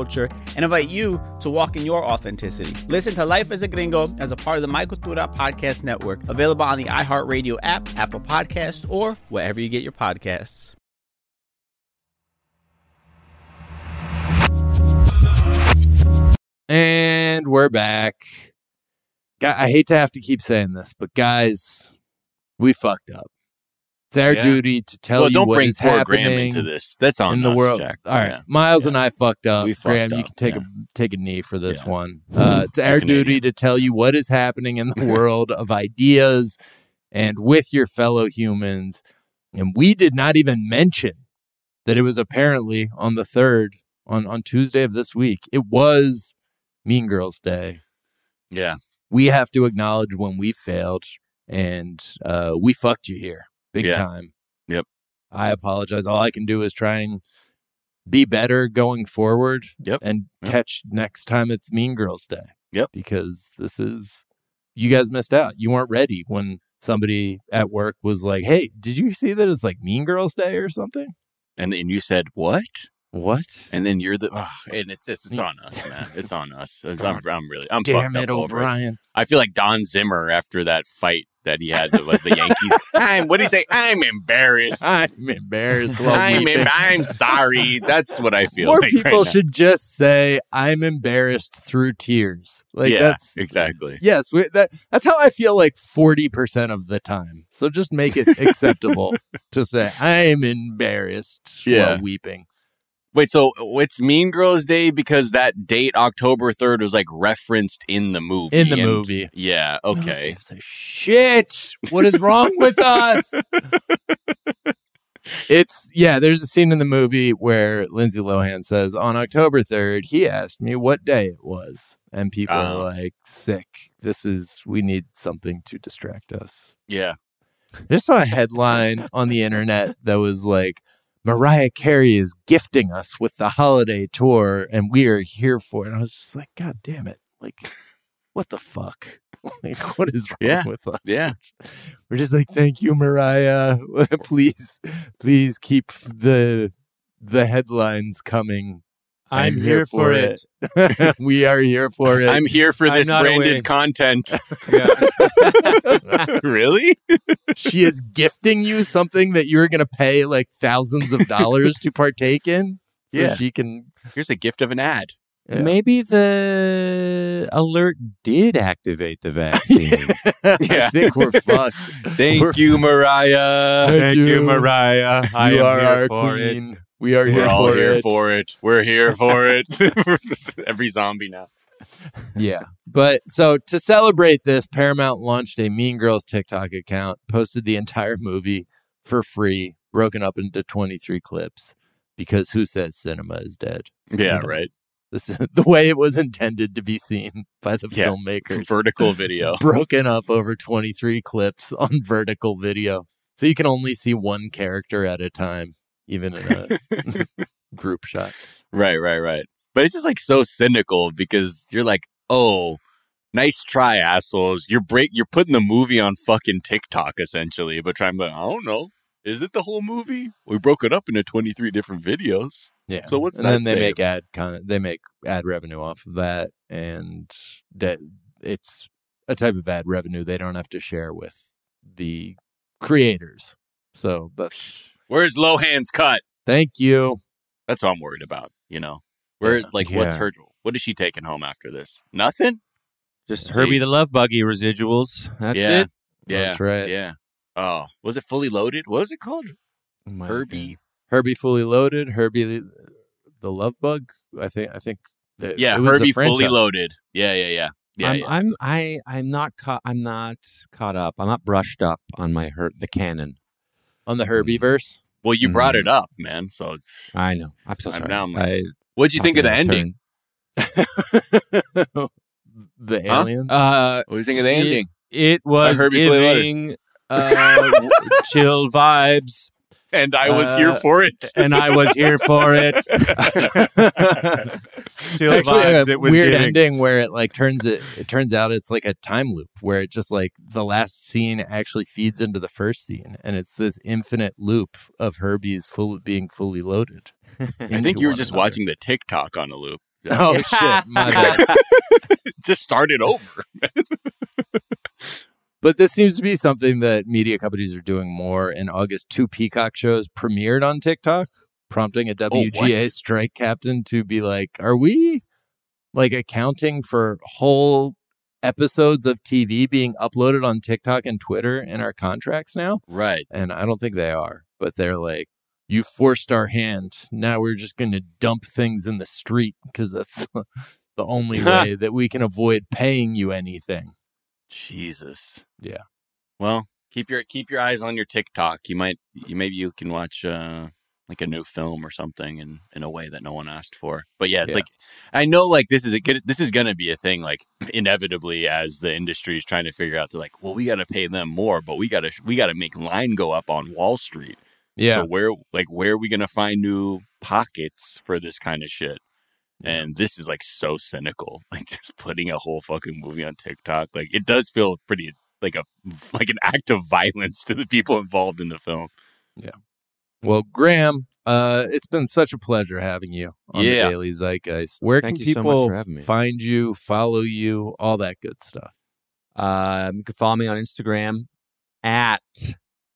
and invite you to walk in your authenticity. Listen to Life as a Gringo as a part of the My Cultura Podcast Network, available on the iHeartRadio app, Apple Podcast, or wherever you get your podcasts. And we're back. I hate to have to keep saying this, but guys, we fucked up. It's our Yeah. duty to tell Well, you don't what bring is poor happening Graham into this. That's on in the us, world. Jack. All right, Yeah. Miles and I fucked up. We fucked Graham, you can take yeah. a take a knee for this one. Uh, it's our duty to tell you what is happening in the world of ideas and with your fellow humans. And we did not even mention that it was apparently on the third on on Tuesday of this week. It was Mean Girls Day Yeah. we have to acknowledge when we failed and uh, we fucked you here big Yeah. time. Yep. I apologize. All I can do is try and be better going forward Yep. and Yep. catch next time it's Mean Girls Day. Yep. Because this is, you guys missed out. You weren't ready when somebody at work was like, hey, did you see that it's like Mean Girls Day or something? And then you said what? What? And then you're the oh, and it's it's, it's on us, man. It's on us. I'm, I'm really I'm Damn fucked it, O'Brien. I feel like Don Zimmer after that fight that he had with the Yankees. I'm what do you say? I'm embarrassed. I'm embarrassed. while I'm em- I'm sorry. That's what I feel. More like people now. should just say, "I'm embarrassed through tears." Like yeah, that's exactly. yes, we, that that's how I feel like forty percent of the time. So just make it acceptable to say, "I'm embarrassed." Yeah. while weeping. Wait, so it's Mean Girls Day because that date October third was like referenced in the movie. In the and- movie. Yeah. Okay. Shit! What is wrong with us? It's yeah. There's a scene in the movie where Lindsay Lohan says, "On October 3rd, he asked me what day it was," and people Oh. are like, "Sick. This is we need something to distract us." Yeah. I just saw a headline on the internet that was like, Mariah Carey is gifting us with the holiday tour and we are here for it. And I was just like, God damn it. Like, what the fuck? Like, what is wrong Yeah. with us? Yeah. We're just like, thank you, Mariah. please, please keep the the headlines coming. I'm here for it. we are here for it. I'm here for this branded away. content. really? she is gifting you something that you're going to pay like thousands of dollars to partake in. So Yeah. she can. Here's a gift of an ad. Yeah. Maybe the alert did activate the vaccine. yeah. I think we're fucked. Thank We're- you, Mariah. Thank you. Mariah. I you am are here our for queen. We are We're here all for here it. for it. We're here for it. Every zombie now. Yeah. But so to celebrate this, Paramount launched a Mean Girls TikTok account, posted the entire movie for free, broken up into 23 clips because who says cinema is dead? Yeah, You know, right. This is the way it was intended to be seen by the Yeah. filmmakers. Vertical video. broken up over 23 clips on vertical video. So you can only see one character at a time, even in a group shot. Right, right, right. But it's just like so cynical because you're like, "Oh, nice try, assholes. You're break. You're putting the movie on fucking TikTok essentially." But trying, like, I don't know. Is it the whole movie? We broke it up into 23 different videos. Yeah. So what's and that then they make ad kind of they make ad revenue off of that, and that it's a type of ad revenue they don't have to share with the creators. So that's Where's Lohan's cut? thank you. That's what I'm worried about. You know, where like what's Yeah. her? What is she taking home after this? Nothing. Just See? Herbie the Love Buggy residuals. That's yeah. it. Yeah, That's right. Yeah. Oh, was it fully loaded? What was it called? Might have Herbie. Herbie fully loaded. Herbie the, the love bug. I think. I think. That Yeah, it was the Herbie fully loaded. Yeah, yeah, yeah. Yeah, I'm, yeah. I'm I I'm not caught. I'm not caught up. I'm not brushed up on my hurt the canon. On the Herbie verse. well, you brought Mhm. it up, man. So it's, I know. I'm so I'm sorry. I, what'd you think of the ending? the Huh? aliens. Uh, What do you think of the ending? It was Herbie giving uh, chill vibes, And I was here Uh, for it. and I was here for it. It's chill actually a It was weird giving. ending where it like turns it. It turns out it's like a time loop where it just like the last scene actually feeds into the first scene, and it's this infinite loop of Herbie's full being fully loaded. I think you were just another. watching the TikTok on a loop. Oh shit! My bad. just start it over. But this seems to be something that media companies are doing more. In August, two Peacock shows premiered on TikTok, prompting a oh, WGA strike captain to be like, "Are we like accounting for whole episodes of TV being uploaded on TikTok and Twitter in our contracts now?" Right. And I don't think they are, but they're like, "You forced our hand. Now we're just going to dump things in the street because that's the only way that we can avoid paying you anything." Jesus. Yeah. Well, keep your keep your eyes on your TikTok. You might you maybe you can watch uh like a new film or something in in a way that no one asked for. But yeah, it's Yeah. like I know like this is a good this is going to be a thing like inevitably as the industry is trying to figure out to like, well, we got to pay them more, but we got to we got to make line go up on Wall Street. Yeah. So where like where are we going to find new pockets for this kind of shit? And this is like so cynical, like just putting a whole fucking movie on TikTok. Like it does feel pretty like a like an act of violence to the people involved in the film. Yeah. Well, Graham, uh, it's been such a pleasure having you on Yeah. the Daily Zeitgeist. Where Thank can you so people for having me. find you, follow you, all that good stuff? Um, you can follow me on Instagram at.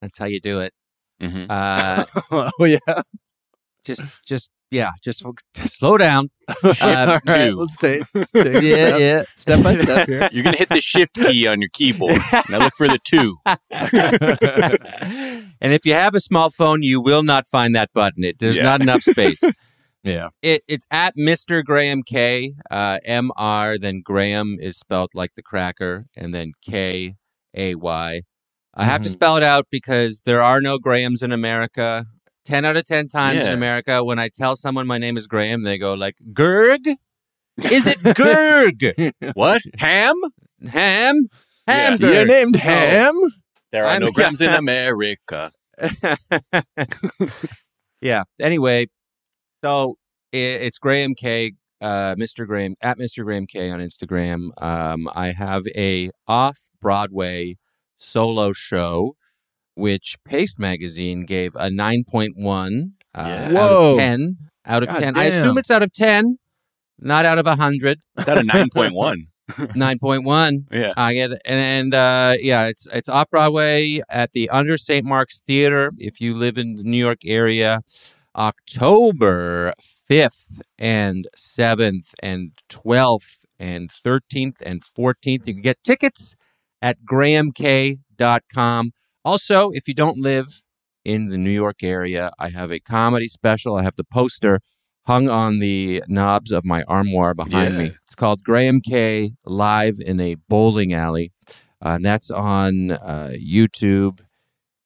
That's how you do it. Mm-hmm. Uh, oh yeah, just just yeah, just, just slow down. All Uh, right, two. let's take, take Yeah, step, yeah. step by step here. You're gonna hit the shift key on your keyboard. Now look for the two. and if you have a small phone, you will not find that button. It there's Yeah. not enough space. Yeah, It, it's at Mr. Graham Kay. Uh, M R. Then Graham is spelled like the cracker, and then K A Y. I have to Mhm. spell it out because there are no Grahams in America. Ten out of ten times in America, when I tell someone my name is Graham, they go like, "Gerg? Is it Gerg? What? Ham? Ham? Ham? Yeah. you're named Ham. There are I'm- no grams in America. yeah. Anyway, so i it's Graham Kay, uh, Mr. Graham at Mr. Graham Kay on Instagram. Um, I have a off Broadway solo show, which Paste Magazine gave a nine point one uh, out of ten. Out of God ten, I assume it's out of ten, not out of a hundred. It's out of nine point one. Nine point one. Yeah. I get it. And, and uh, yeah, it's it's off Broadway at the Under St. Mark's Theater. If you live in the New York area, October fifth and seventh and twelfth and thirteenth and fourteenth. You can get tickets at grahamkay.com. Also, if you don't live in the New York area, I have a comedy special. I have the poster hung on the knobs of my armoire behind Yeah. me. It's called Graham Kay Live in a Bowling Alley. Uh, and that's on uh, YouTube.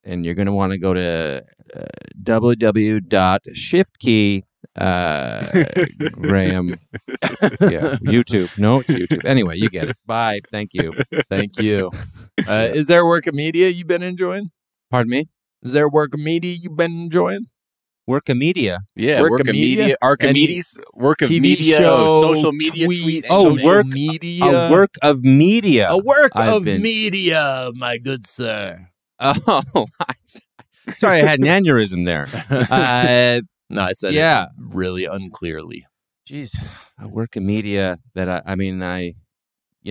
And you're going to want to go to uh, www.shiftkey uh, Graham. yeah, YouTube. No, it's YouTube. Anyway, you get it. Bye. Thank you. Thank you. Uh, is there work of media you've been enjoying? Pardon me? Is there work of media you've been enjoying? Work of media. Yeah, Work work, of media? media, Archimedes, work of TV media, show, social media, tweet, tweet. Oh, social work media. A work of media. A work I've of been- media, my good sir. Oh, sorry, I had an aneurysm there. Uh, No, I said yeah. it really unclearly. Jeez, I work in media that I, I mean, I,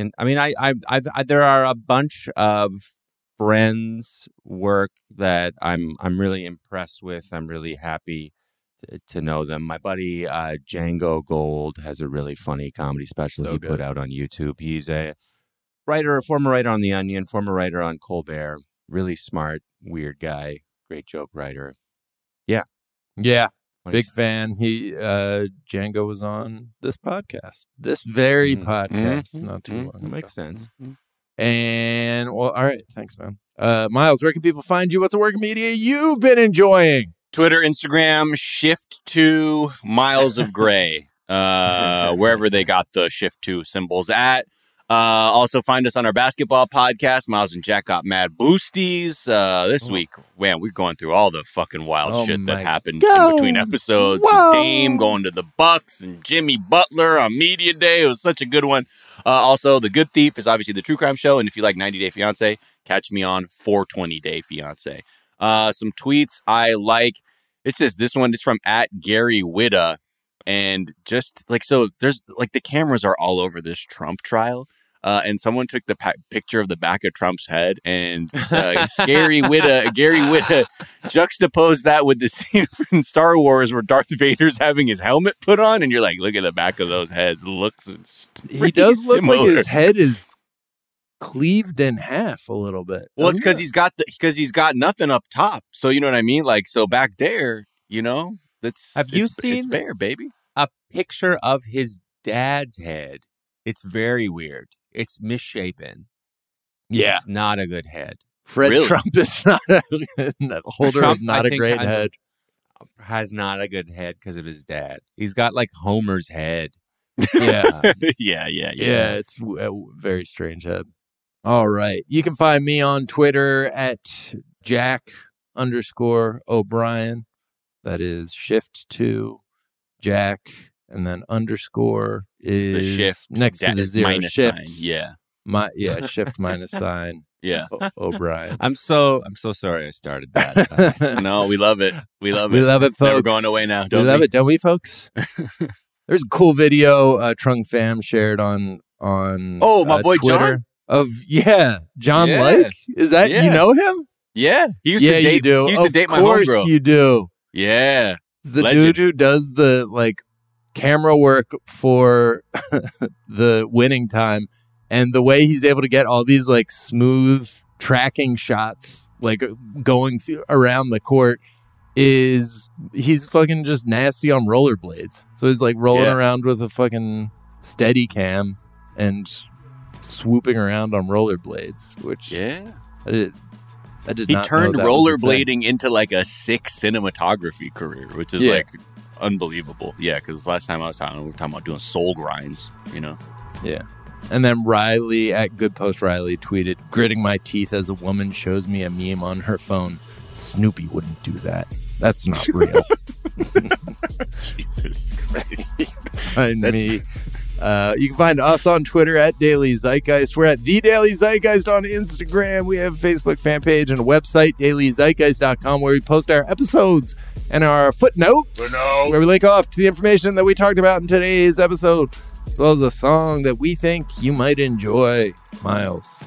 know, I mean, I, I, I've, I, there are a bunch of friends' work that I'm, I'm really impressed with. I'm really happy to, to know them. My buddy uh, Django Gold has a really funny comedy special So he good. put out on YouTube. He's a writer, a former writer on The Onion, former writer on Colbert. Really smart, weird guy, great joke writer. Yeah, Yeah. Funny Big fan. He uh Django was on this podcast. This very Mm. podcast Mhm. not too Mhm. long That makes sense. And well, all right, thanks, man. Uh Miles, where can people find you? What's the work media you've been enjoying? Twitter, Instagram, shift to miles of gray, uh, wherever they got the shift to symbols at. Uh, also find us on our basketball podcast. Miles and Jack got mad boosties. Uh, this week, man, we're going through all the fucking wild Oh shit that happened God. in between episodes. Whoa. Dame going to the Bucks and Jimmy Butler on media day. It was such a good one. Uh, also, The Good Thief is obviously the true crime show, and if you like 90 Day Fiance, catch me on 420 Day Fiance. Uh, some tweets I like. It says this one is from at Gary Whitta. And just like so, there's like the cameras are all over this Trump trial. Uh, and someone took the pa- picture of the back of Trump's head, and uh, Gary Whitta, Gary Whitta, juxtaposed that with the scene from Star Wars where Darth Vader's having his helmet put on, and you're like, look at the back of those heads. It looks He does look like his head is cleaved in half a little bit. Well, it's because it? he's got the because he's got nothing up top. So you know what I mean. Like so back there, you know, that's Have you it's- it's seen- bare baby? a picture of his dad's head. It's very weird. It's misshapen. Yeah. It's not a good head. Fred Really? Trump is not a holder Trump, of not I a great has head. Has not a good head because of his dad. He's got like Homer's head. Yeah. yeah, yeah, yeah. Yeah, it's a very strange head. All right. You can find me on Twitter at Jack underscore O'Brien. That is shift to Jack and then underscore is The shift next to the zero minus shift. sign, yeah. My yeah, shift minus sign. Yeah. O- O'Brien. I'm so I'm so sorry I started that. no, we love it. We love it. we love it, folks. We're going away now. Don't we love we? it, don't we, folks? There's a cool video uh, Trung Fam shared on on Oh, my uh, boy Twitter John? of yeah John Yeah. Lake. Is that Yeah. you know him? Yeah, he used yeah, to date. you do. He used to date my course homegirl. you do. Yeah, The Legend. dude who does the like camera work for the winning time and the way he's able to get all these like smooth tracking shots like going th- around the court is he's fucking just nasty on rollerblades. So he's like rolling Yeah. around with a fucking steady cam and swooping around on rollerblades, which yeah. I did, I did He not turned that was a thing. rollerblading into like a sick cinematography career, which is Yeah. like unbelievable. Yeah, because last time I was talking, we were talking about doing soul grinds. You know. Yeah. And then Riley at Good Post Riley tweeted, gritting my teeth as a woman shows me a meme on her phone. Snoopy wouldn't do that. That's not real. Jesus Christ. find me. Uh, you can find us on Twitter at Daily Zeitgeist. We're at The Daily Zeitgeist on Instagram. We have a Facebook fan page and a website, dailyzeitgeist.com, where we post our episodes and our footnotes, where we link off to the information that we talked about in today's episode, as well as a song that we think you might enjoy. Miles,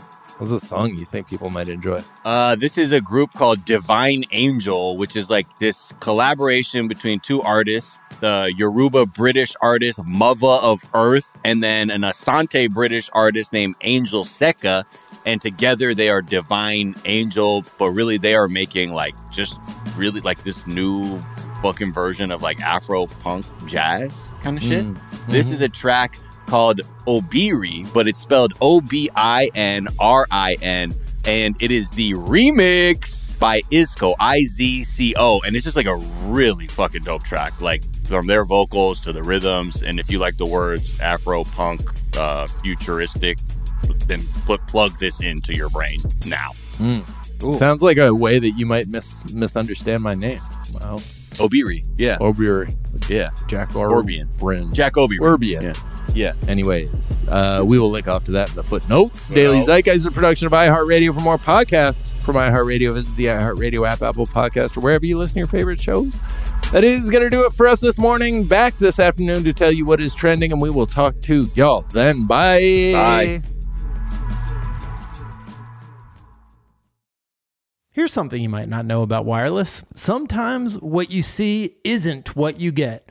what's a song you think people might enjoy? Uh, this is a group called Divine Angel, which is like this collaboration between two artists, the Yoruba British artist Mava of Earth, and then an Asante British artist named Angel Seka. And together they are Divine Angel, but really they are making like just really like this new fucking version of like Afro punk jazz kind of shit. Mm, This is a track called Obiri, but it's spelled O B I N R I N. And it is the remix by Izco, I Z C O. And it's just like a really fucking dope track. Like from their vocals to the rhythms. And if you like the words Afro punk, uh, futuristic, then put, plug this into your brain now. Mm. Sounds like a way that you might mis- misunderstand my name. Wow. Obiri. Yeah. Obiri. Yeah. Jack Orbian. Orbian. Jack Obi. Orbian. Yeah. Yeah. Anyways, uh, we will link off to that in the footnotes. Well. Daily Zeitgeist is a production of iHeartRadio. For more podcasts from iHeartRadio, visit the iHeartRadio app, Apple Podcast, or wherever you listen to your favorite shows. That is going to do it for us this morning. Back this afternoon to tell you what is trending, and we will talk to y'all then. Bye. Bye. Here's something you might not know about wireless. Sometimes what you see isn't what you get.